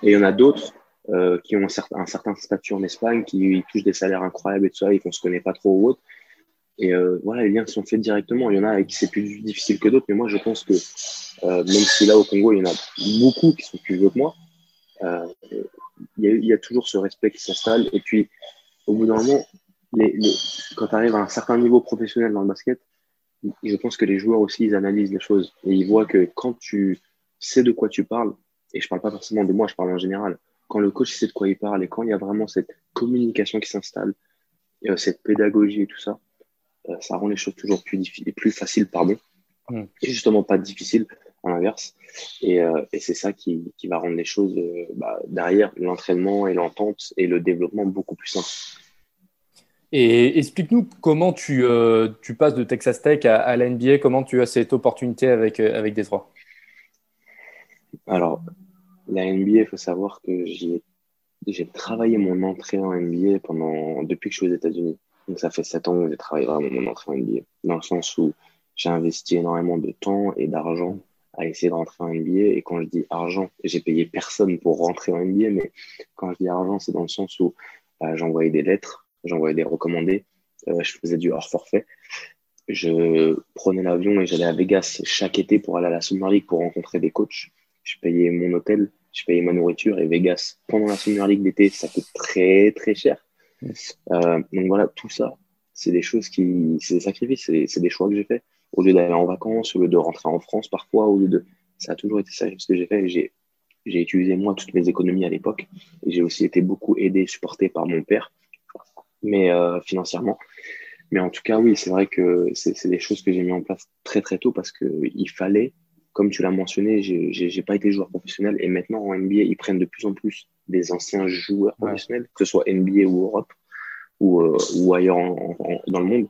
Et il y en a d'autres euh, qui ont un certain, un certain, statut en Espagne, qui touchent des salaires incroyables et tout ça, et qu'on ne se connaît pas trop ou autre. Et euh, voilà, les liens sont faits directement. Il y en a avec qui c'est plus difficile que d'autres, mais moi, je pense que euh, même si là, au Congo, il y en a beaucoup qui sont plus vieux que moi, euh, il y, a toujours ce respect qui s'installe. Et puis, au bout d'un moment, les, les, quand tu arrives à un certain niveau professionnel dans le basket, je pense que les joueurs aussi, ils analysent les choses. Et ils voient que quand tu sais de quoi tu parles, et je parle pas forcément de moi, je parle en général, quand le coach sait de quoi il parle et quand il y a vraiment cette communication qui s'installe, euh, cette pédagogie et tout ça, ça rend les choses toujours plus, plus faciles, pardon. Mm. Et justement pas difficiles à l'inverse. Et, euh, et c'est ça qui, qui, va rendre les choses euh, bah, derrière l'entraînement et l'entente et le développement beaucoup plus simple. Et explique-nous comment tu, euh, tu, passes de Texas Tech à, à la NBA, comment tu as cette opportunité avec, euh, avec Détroit? Alors, la NBA, il faut savoir que j'ai travaillé mon entrée en NBA pendant, depuis que je suis aux États-Unis. Donc, ça fait sept ans que j'ai travaillé vraiment mon entrée en NBA, dans le sens où j'ai investi énormément de temps et d'argent à essayer de rentrer en NBA. Et quand je dis argent, j'ai payé personne pour rentrer en NBA, mais quand je dis argent, c'est dans le sens où bah, j'envoyais des lettres, j'envoyais des recommandés, euh, je faisais du hors forfait. Je prenais l'avion et j'allais à Vegas chaque été pour aller à la Summer League pour rencontrer des coachs. Je payais mon hôtel, je payais ma nourriture et Vegas pendant la Summer League d'été, ça coûte très très cher. Euh, donc voilà, tout ça, c'est des choses qui, c'est des sacrifices, c'est des choix que j'ai fait au lieu d'aller en vacances, au lieu de rentrer en France parfois, au lieu de. Ça a toujours été ça ce que j'ai fait. J'ai, j'ai utilisé moi toutes mes économies à l'époque j'ai aussi été beaucoup aidé, supporté par mon père, mais euh, financièrement. Mais en tout cas, oui, c'est vrai que c'est, des choses que j'ai mis en place très très tôt parce que il fallait, comme tu l'as mentionné, j'ai pas été joueur professionnel et maintenant en NBA, ils prennent de plus en plus des anciens joueurs professionnels, que ce soit NBA ou Europe ou, euh, ou ailleurs en, en, dans le monde.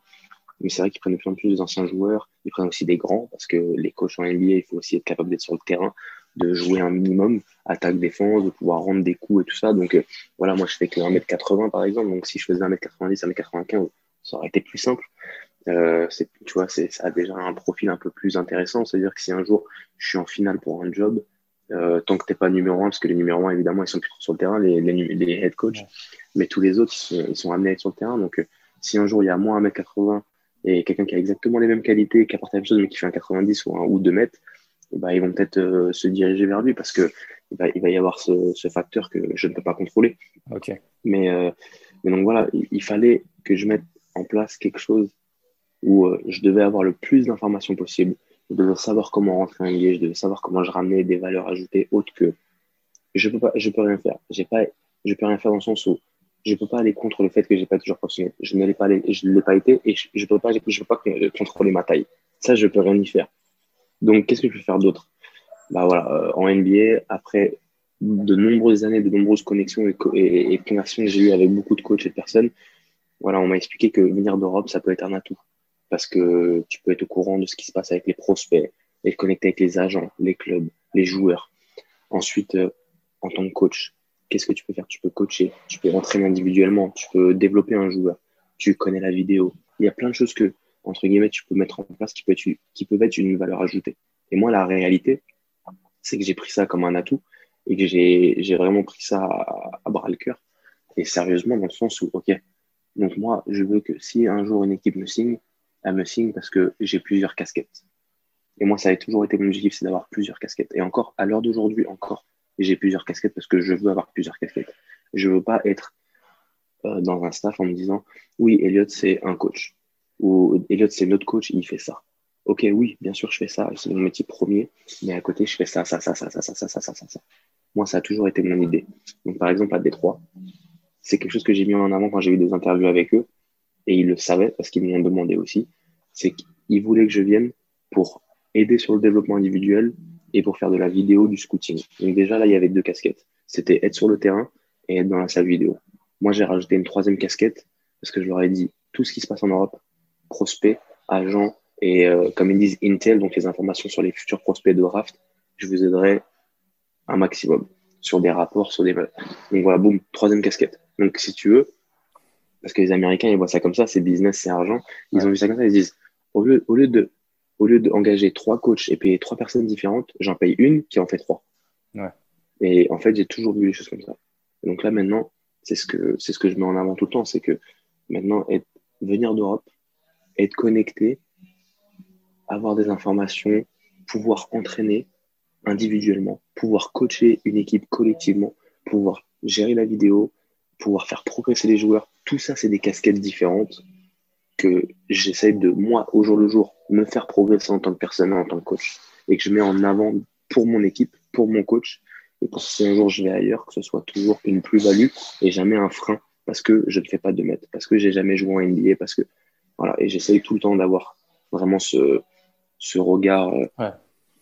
Mais c'est vrai qu'ils prennent de plus en plus des anciens joueurs. Ils prennent aussi des grands parce que les coachs en NBA, il faut aussi être capable d'être sur le terrain, de jouer un minimum, attaque, défense, de pouvoir rendre des coups et tout ça. Donc euh, voilà, moi je fais que 1m80 par exemple. Donc si je faisais 1m90, 1m95, ça aurait été plus simple. Euh, tu vois, ça a déjà un profil un peu plus intéressant. C'est-à-dire que si un jour je suis en finale pour un job, euh, tant que t'es pas numéro un, parce que les numéros 1, évidemment, ils sont plus sur le terrain, les, les, les head coach, mais tous les autres, ils sont, ils sont amenés à être sur le terrain. Donc, euh, si un jour il y a moins 1m80 et quelqu'un qui a exactement les mêmes qualités, qui apporte la même chose, mais qui fait un 90 ou un ou 2 mètres, bah, ils vont peut-être euh, se diriger vers lui parce que il va, il va y avoir ce, ce, facteur que je ne peux pas contrôler. Okay. Mais, mais donc voilà, il, il, fallait que je mette en place quelque chose où je devais avoir le plus d'informations possible. Je devais savoir comment rentrer un lié, je devais savoir comment je ramenais des valeurs ajoutées autres que je peux pas, je peux rien faire. J'ai pas, je peux rien faire dans le sens où je peux pas aller contre le fait que j'ai pas toujours professionnel. Je ne l'ai pas, je l'ai pas été et je, je peux pas, je peux pas contrôler ma taille. Ça, je peux rien y faire. Donc, qu'est-ce que je peux faire d'autre? Bah voilà, euh, en NBA, après de nombreuses années, de nombreuses connexions et, conversations que j'ai eues avec beaucoup de coachs et de personnes, voilà, on m'a expliqué que venir d'Europe, ça peut être un atout parce que tu peux être au courant de ce qui se passe avec les prospects, être connecté avec les agents, les clubs, les joueurs. Ensuite, euh, en tant que coach, qu'est-ce que tu peux faire? Tu peux coacher, tu peux entraîner individuellement, tu peux développer un joueur, tu connais la vidéo. Il y a plein de choses que, entre guillemets, tu peux mettre en place qui, peut être, qui peuvent être une valeur ajoutée. Et moi, la réalité, c'est que j'ai pris ça comme un atout et que j'ai vraiment pris ça à, à bras le cœur. Et sérieusement, dans le sens où, OK, donc moi, je veux que si un jour une équipe me signe, me signe parce que j'ai plusieurs casquettes. Et moi, ça a toujours été mon objectif, c'est d'avoir plusieurs casquettes. Et encore, à l'heure d'aujourd'hui, encore, j'ai plusieurs casquettes parce que je veux avoir plusieurs casquettes. Je veux pas être euh, dans un staff en me disant, oui, Elliot, c'est un coach. Ou Elliot, c'est notre coach, il fait ça. Ok, oui, bien sûr, je fais ça, c'est mon métier premier, mais à côté, je fais ça, ça, ça, ça, ça, ça, ça, ça, ça, ça, ça. Moi, ça a toujours été mon idée. Donc, par exemple, à Détroit, c'est quelque chose que j'ai mis en avant quand j'ai eu des interviews avec eux, et ils le savaient parce qu'ils m'ont demandé aussi. C'est qu'ils voulaient que je vienne pour aider sur le développement individuel et pour faire de la vidéo, du scouting. Donc déjà là, il y avait deux casquettes. C'était être sur le terrain et être dans la salle vidéo. Moi, j'ai rajouté une troisième casquette parce que je leur ai dit tout ce qui se passe en Europe, prospects, agents et euh, comme ils disent Intel, donc les informations sur les futurs prospects de draft, je vous aiderai un maximum sur des rapports, sur des. Donc voilà, boum, troisième casquette. Donc si tu veux, parce que les Américains, ils voient ça comme ça, c'est business, c'est argent. Ils ont vu ça comme ça, ils disent au lieu, au lieu de au lieu d'engager trois coachs et payer trois personnes différentes, j'en paye une qui en fait trois. Ouais. Et en fait, j'ai toujours vu les choses comme ça. donc là, maintenant, c'est ce que c'est ce que je mets en avant tout le temps, c'est que maintenant, être, venir d'Europe, être connecté, avoir des informations, pouvoir entraîner individuellement, pouvoir coacher une équipe collectivement, pouvoir gérer la vidéo, pouvoir faire progresser les joueurs, tout ça, c'est des casquettes différentes que j'essaie de, moi, au jour le jour, me faire progresser en tant que personne, en tant que coach, et que je mets en avant pour mon équipe, pour mon coach, et pour si un jour je vais ailleurs, que ce soit toujours une plus-value et jamais un frein, parce que je ne fais pas de mètres, parce que j'ai jamais joué en NBA, parce que, voilà, et j'essaie tout le temps d'avoir vraiment ce, ce regard euh,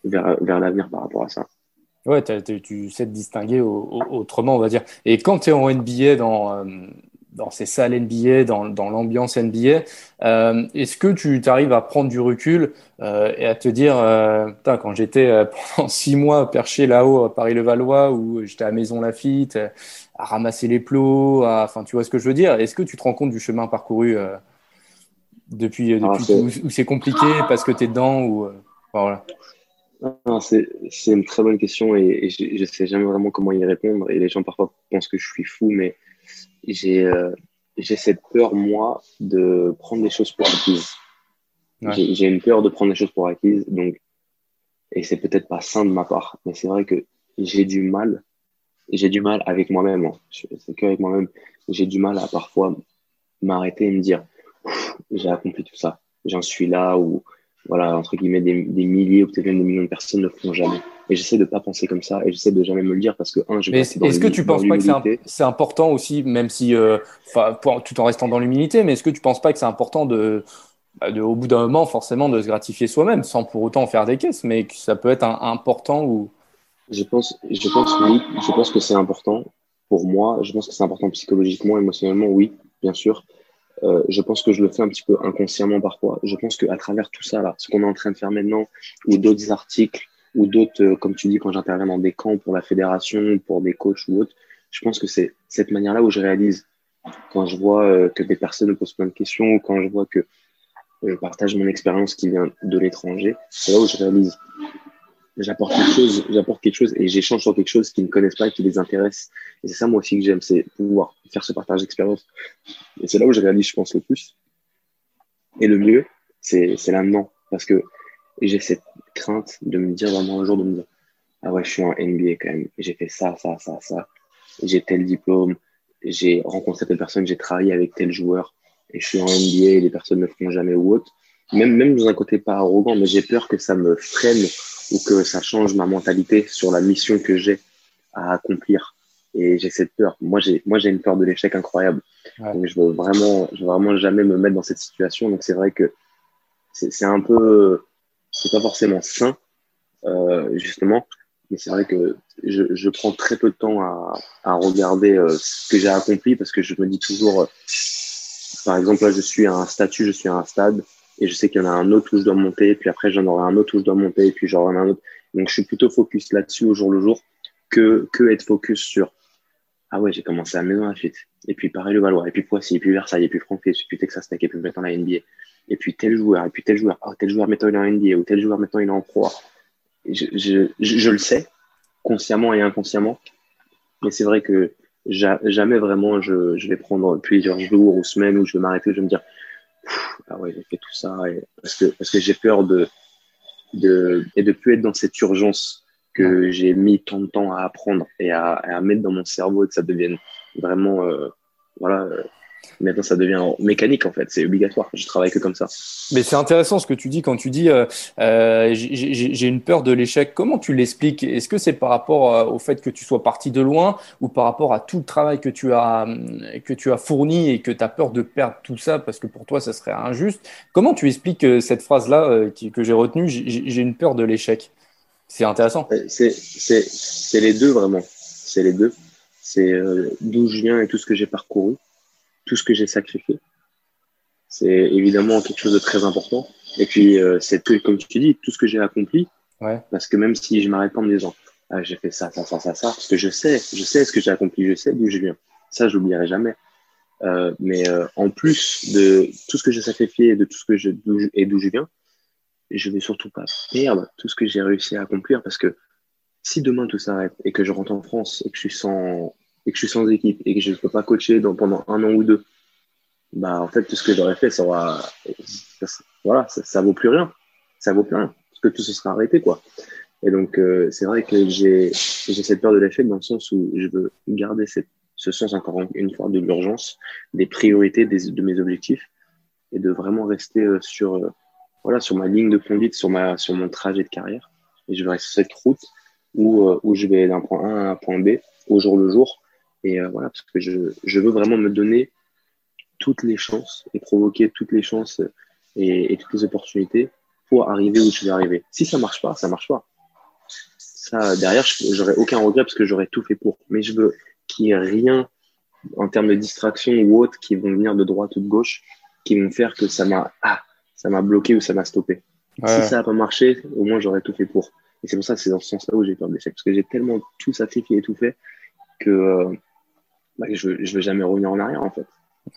vers, vers l'avenir par rapport à ça. Ouais, tu sais te distinguer autrement, on va dire. Et quand tu es en NBA dans, euh, dans ces salles NBA, dans, dans l'ambiance NBA, euh, est-ce que tu arrives à prendre du recul euh, et à te dire, euh, quand j'étais euh, pendant six mois perché là-haut à Paris-le-Valois, où j'étais à Maison Lafitte, à ramasser les plots, enfin, tu vois ce que je veux dire? Est-ce que tu te rends compte du chemin parcouru depuis, ah, depuis où, c'est compliqué parce que tu es dedans ou voilà. C'est une très bonne question et, je ne sais jamais vraiment comment y répondre. Et les gens parfois pensent que je suis fou, mais j'ai euh, j'ai cette peur, moi, de prendre des choses pour acquises. J'ai une peur de prendre des choses pour acquises. Donc, et c'est peut-être pas sain de ma part, mais c'est vrai que j'ai du mal. J'ai du mal avec moi-même. Hein. C'est qu'avec moi-même. J'ai du mal à parfois m'arrêter et me dire j'ai accompli tout ça. J'en suis là ou voilà, entre guillemets, des, des milliers ou peut-être même des millions de personnes ne le font jamais. Et j'essaie de pas penser comme ça et j'essaie de jamais me le dire parce que, un, je Mais est-ce que tu penses pas que c'est important aussi, même si, euh, tout en restant dans l'humilité, mais est-ce que tu penses pas que c'est important de, bah, de, au bout d'un moment, forcément, de se gratifier soi-même sans pour autant faire des caisses, mais que ça peut être un, important ou? Je pense, je pense oui, je pense que c'est important pour moi. Je pense que c'est important psychologiquement, émotionnellement, oui, bien sûr. Euh, je pense que je le fais un petit peu inconsciemment parfois. Je pense qu'à travers tout ça, là, ce qu'on est en train de faire maintenant, ou d'autres articles, ou d'autres, euh, comme tu dis, quand j'interviens dans des camps pour la fédération, pour des coachs ou autres, je pense que c'est cette manière-là où je réalise. Quand je vois euh, que des personnes me posent plein de questions, ou quand je vois que je partage mon expérience qui vient de l'étranger, c'est là où je réalise j'apporte quelque chose, j'apporte quelque chose et j'échange sur quelque chose qu'ils ne connaissent pas et qui les intéresse. Et c'est ça, moi aussi, que j'aime, c'est pouvoir faire ce partage d'expérience. Et c'est là où je réalise, je pense, le plus. Et le mieux, c'est, c'est là-dedans. Parce que j'ai cette crainte de me dire vraiment un jour, de me dire, ah ouais, je suis en NBA quand même. J'ai fait ça, ça, ça, ça. J'ai tel diplôme. J'ai rencontré telle personne. J'ai travaillé avec tel joueur. Et je suis en NBA et les personnes ne le font jamais ou autre. Même, même dans un côté pas arrogant, mais j'ai peur que ça me freine ou que ça change ma mentalité sur la mission que j'ai à accomplir. Et j'ai cette peur. Moi, j'ai, moi, j'ai une peur de l'échec incroyable. Donc, je veux vraiment, je veux vraiment jamais me mettre dans cette situation. Donc, c'est vrai que c'est, c'est un peu, c'est pas forcément sain, euh, justement. Mais c'est vrai que je, je, prends très peu de temps à, à regarder euh, ce que j'ai accompli parce que je me dis toujours, euh, par exemple, là, je suis à un statut, je suis à un stade et je sais qu'il y en a un autre où je dois monter, puis après j'en aurai un autre où je dois monter, et puis j'en aurai un autre. Donc je suis plutôt focus là-dessus au jour le jour que, que être focus sur ah ouais, j'ai commencé à Maison Lafitte, et puis pareil le Valois, et puis Poissy, et puis Versailles, et puis Franck, et puis Texas Tech, et puis maintenant la NBA, et puis tel joueur, et puis tel joueur, oh, tel joueur maintenant il est en NBA, ou tel joueur maintenant il est en pro. Je, je, je, le sais, consciemment et inconsciemment, mais c'est vrai que jamais vraiment je, je, vais prendre plusieurs jours ou semaines où je vais m'arrêter, je vais me dire ah ouais, j'ai fait tout ça, et parce que, parce que j'ai peur de, de, et de plus être dans cette urgence que j'ai mis tant de temps à apprendre et à, à, mettre dans mon cerveau et que ça devienne vraiment, euh, voilà, euh, Maintenant, ça devient mécanique en fait, c'est obligatoire. Je travaille que comme ça. Mais c'est intéressant ce que tu dis quand tu dis euh, euh j'ai une peur de l'échec. Comment tu l'expliques? Est-ce que c'est par rapport euh, au fait que tu sois parti de loin ou par rapport à tout le travail que tu as, que tu as fourni et que tu as peur de perdre tout ça parce que pour toi, ça serait injuste? Comment tu expliques cette phrase-là que j'ai retenue? J'ai une peur de l'échec. C'est intéressant. C'est les deux vraiment. C'est les deux. C'est d'où je viens et tout ce que j'ai parcouru tout ce que j'ai sacrifié. C'est évidemment quelque chose de très important. Et puis, euh, c'est comme tu dis, tout ce que j'ai accompli. Ouais. Parce que même si je m'arrête pas en me disant, ah, j'ai fait ça, ça, ça, ça, ça, parce que je sais, je sais ce que j'ai accompli, je sais d'où je viens. Ça, je l'oublierai jamais. Euh, mais euh, en plus de tout ce que j'ai sacrifié et de tout ce que je, et d'où je viens, je vais surtout pas perdre tout ce que j'ai réussi à accomplir parce que si demain tout s'arrête et que je rentre en France et que je suis sans, et que je suis sans équipe et que je ne peux pas coacher pendant un an ou deux, bah en fait tout ce que j'aurais fait, ça va, voilà, ça, vaut plus rien, ça vaut plus rien parce que tout se sera arrêté quoi. Et donc euh, c'est vrai que j'ai cette peur de l'échec dans le sens où je veux garder ce sens encore une fois de l'urgence, des priorités, de mes objectifs et de vraiment rester euh, sur euh, voilà sur ma ligne de conduite, sur ma sur mon trajet de carrière. Et je vais rester sur cette route où où je vais d'un point A à un point B au jour le jour et euh, voilà, parce que je, je, veux vraiment me donner toutes les chances et provoquer toutes les chances et, et toutes les opportunités pour arriver où je vais arriver. Si ça marche pas, ça marche pas. Ça, derrière, j'aurais aucun regret parce que j'aurais tout fait pour. Mais je veux qu'il n'y ait rien en termes de distraction ou autre qui vont venir de droite ou de gauche qui vont faire que ça m'a ah, ça m'a bloqué ou ça m'a stoppé. Si ça n'a pas marché, au moins j'aurais tout fait pour. Et c'est pour ça que c'est dans ce sens-là où j'ai peur de l'échec. Parce que j'ai tellement tout sacrifié et tout fait que euh, bah, je ne veux jamais revenir en arrière en fait.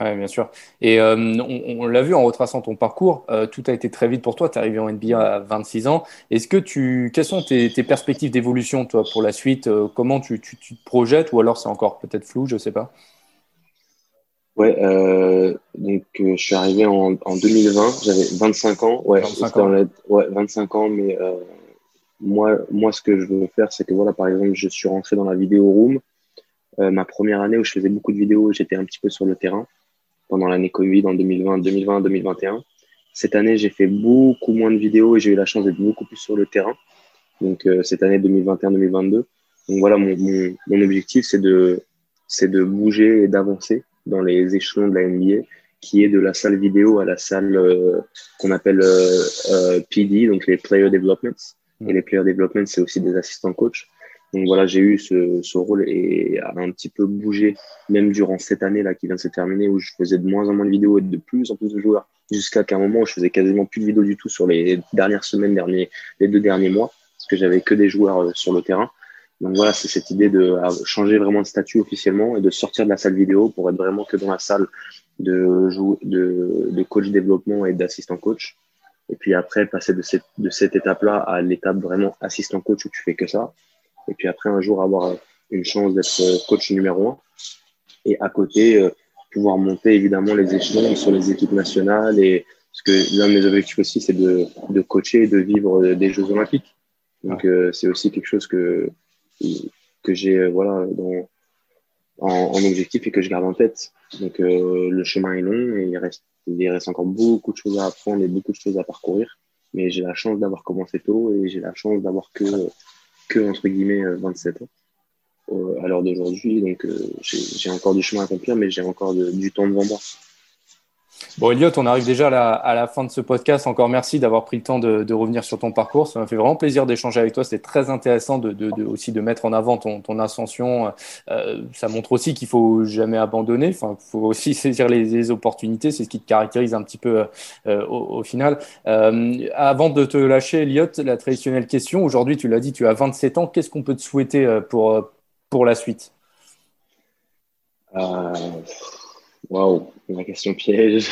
Oui, bien sûr. Et euh, on, l'a vu en retraçant ton parcours, euh, tout a été très vite pour toi. Tu es arrivé en NBA à 26 ans. Est-ce que tu, quelles sont tes, perspectives d'évolution toi pour la suite? Euh, Comment tu, tu, te projettes? Ou alors c'est encore peut-être flou, je ne sais pas. Ouais, donc je suis arrivé en, en 2020. J'avais 25 ans. Ouais, 25 ans. ouais, 25 ans. Mais moi, moi, ce que je veux faire, c'est que voilà, par exemple, je suis rentré dans la vidéo room. Euh, ma première année où je faisais beaucoup de vidéos, j'étais un petit peu sur le terrain pendant l'année Covid en 2020, 2020, 2021. Cette année, j'ai fait beaucoup moins de vidéos et j'ai eu la chance d'être beaucoup plus sur le terrain. Donc euh, cette année 2021-2022. Donc voilà, mon, mon, mon objectif, c'est de, c'est de bouger et d'avancer dans les échelons de la NBA, qui est de la salle vidéo à la salle euh, qu'on appelle PD, donc les Player Developments. Et les Player Developments, c'est aussi des assistants coach. Donc voilà, j'ai eu ce, rôle et a un petit peu bougé, même durant cette année-là qui vient de se terminer, où je faisais de moins en moins de vidéos et de plus en plus de joueurs, jusqu'à qu'à un moment où je faisais quasiment plus de vidéos du tout sur les dernières semaines, derniers, les deux derniers mois, parce que j'avais que des joueurs euh, sur le terrain. Donc voilà, c'est cette idée de changer vraiment de statut officiellement et de sortir de la salle vidéo pour être vraiment que dans la salle de coach développement et d'assistant coach. Et puis après, passer de cette, de cette étape-là à l'étape vraiment assistant coach où tu fais que ça et puis après un jour avoir une chance d'être euh, coach numéro un. Et à côté, euh, pouvoir monter évidemment les échelons sur les équipes nationales. Et parce que l'un de mes objectifs aussi, c'est de, de coacher et de vivre euh, des Jeux Olympiques. Donc c'est aussi quelque chose que que j'ai voilà dans, en, en, objectif et que je garde en tête. Donc le chemin est long et il reste il reste encore beaucoup de choses à apprendre et beaucoup de choses à parcourir. Mais j'ai la chance d'avoir commencé tôt et j'ai la chance d'avoir que que entre guillemets 27 euh, ans euh, à l'heure d'aujourd'hui. Donc euh, j'ai encore du chemin à accomplir, mais j'ai encore du temps devant moi. Bon, Elliot, on arrive déjà à la, fin de ce podcast. Encore merci d'avoir pris le temps de, revenir sur ton parcours. Ça m'a fait vraiment plaisir d'échanger avec toi. C'était très intéressant de, aussi de mettre en avant ton, ascension. Euh, ça montre aussi qu'il faut jamais abandonner. Enfin, il faut aussi saisir les, opportunités. C'est ce qui te caractérise un petit peu euh, au, final. Euh, avant de te lâcher, Elliot, la traditionnelle question. Aujourd'hui, tu l'as dit, tu as 27 ans. Qu'est-ce qu'on peut te souhaiter pour, pour la suite? Waouh, la question piège.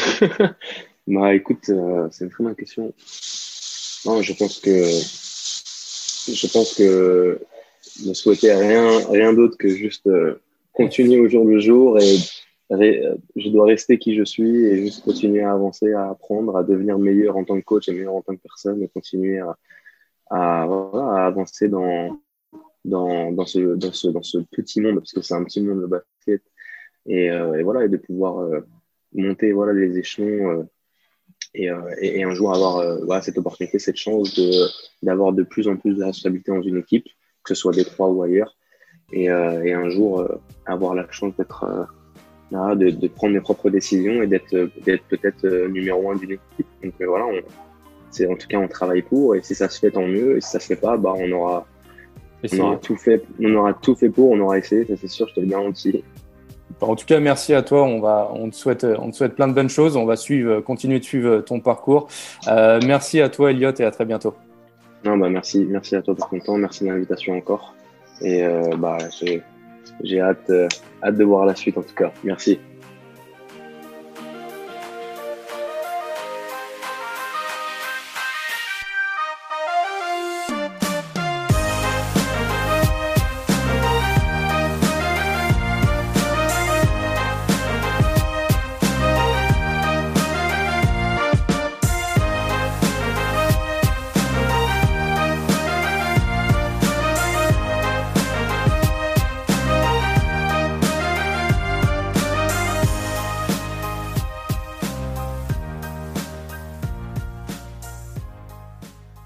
bah écoute, euh, c'est une très bonne question. Non, je pense que je pense que ne souhaiter rien rien d'autre que juste euh, continuer au jour le jour et je dois rester qui je suis et juste continuer à avancer, à apprendre, à devenir meilleur en tant que coach et meilleur en tant que personne et continuer à, avancer dans, dans, dans, ce, dans, ce, dans ce petit monde, parce que c'est un petit monde de basket, et, euh, voilà, et de pouvoir euh, monter voilà, les échelons euh, et, et, et, un jour avoir voilà, cette opportunité, cette chance de, d'avoir de plus en plus de responsabilité dans une équipe, que ce soit des trois ou ailleurs, et, et un jour avoir la chance d'être de, de, prendre mes propres décisions et d'être, d'être peut-être numéro un d'une équipe. Donc voilà, on, en tout cas, on travaille pour, et si ça se fait, tant mieux, et si ça se fait pas, bah, on aura, on aura tout fait, on aura tout fait pour, on aura essayé, ça c'est sûr, je te le garantis. En tout cas, merci à toi. On te souhaite, on te souhaite plein de bonnes choses. On va suivre, continuer de suivre ton parcours. Euh, merci à toi, Elliot, et à très bientôt. Non, bah merci, merci à toi pour ton temps. Merci de l'invitation encore. Et euh, bah, j'ai euh, hâte de voir la suite en tout cas. Merci.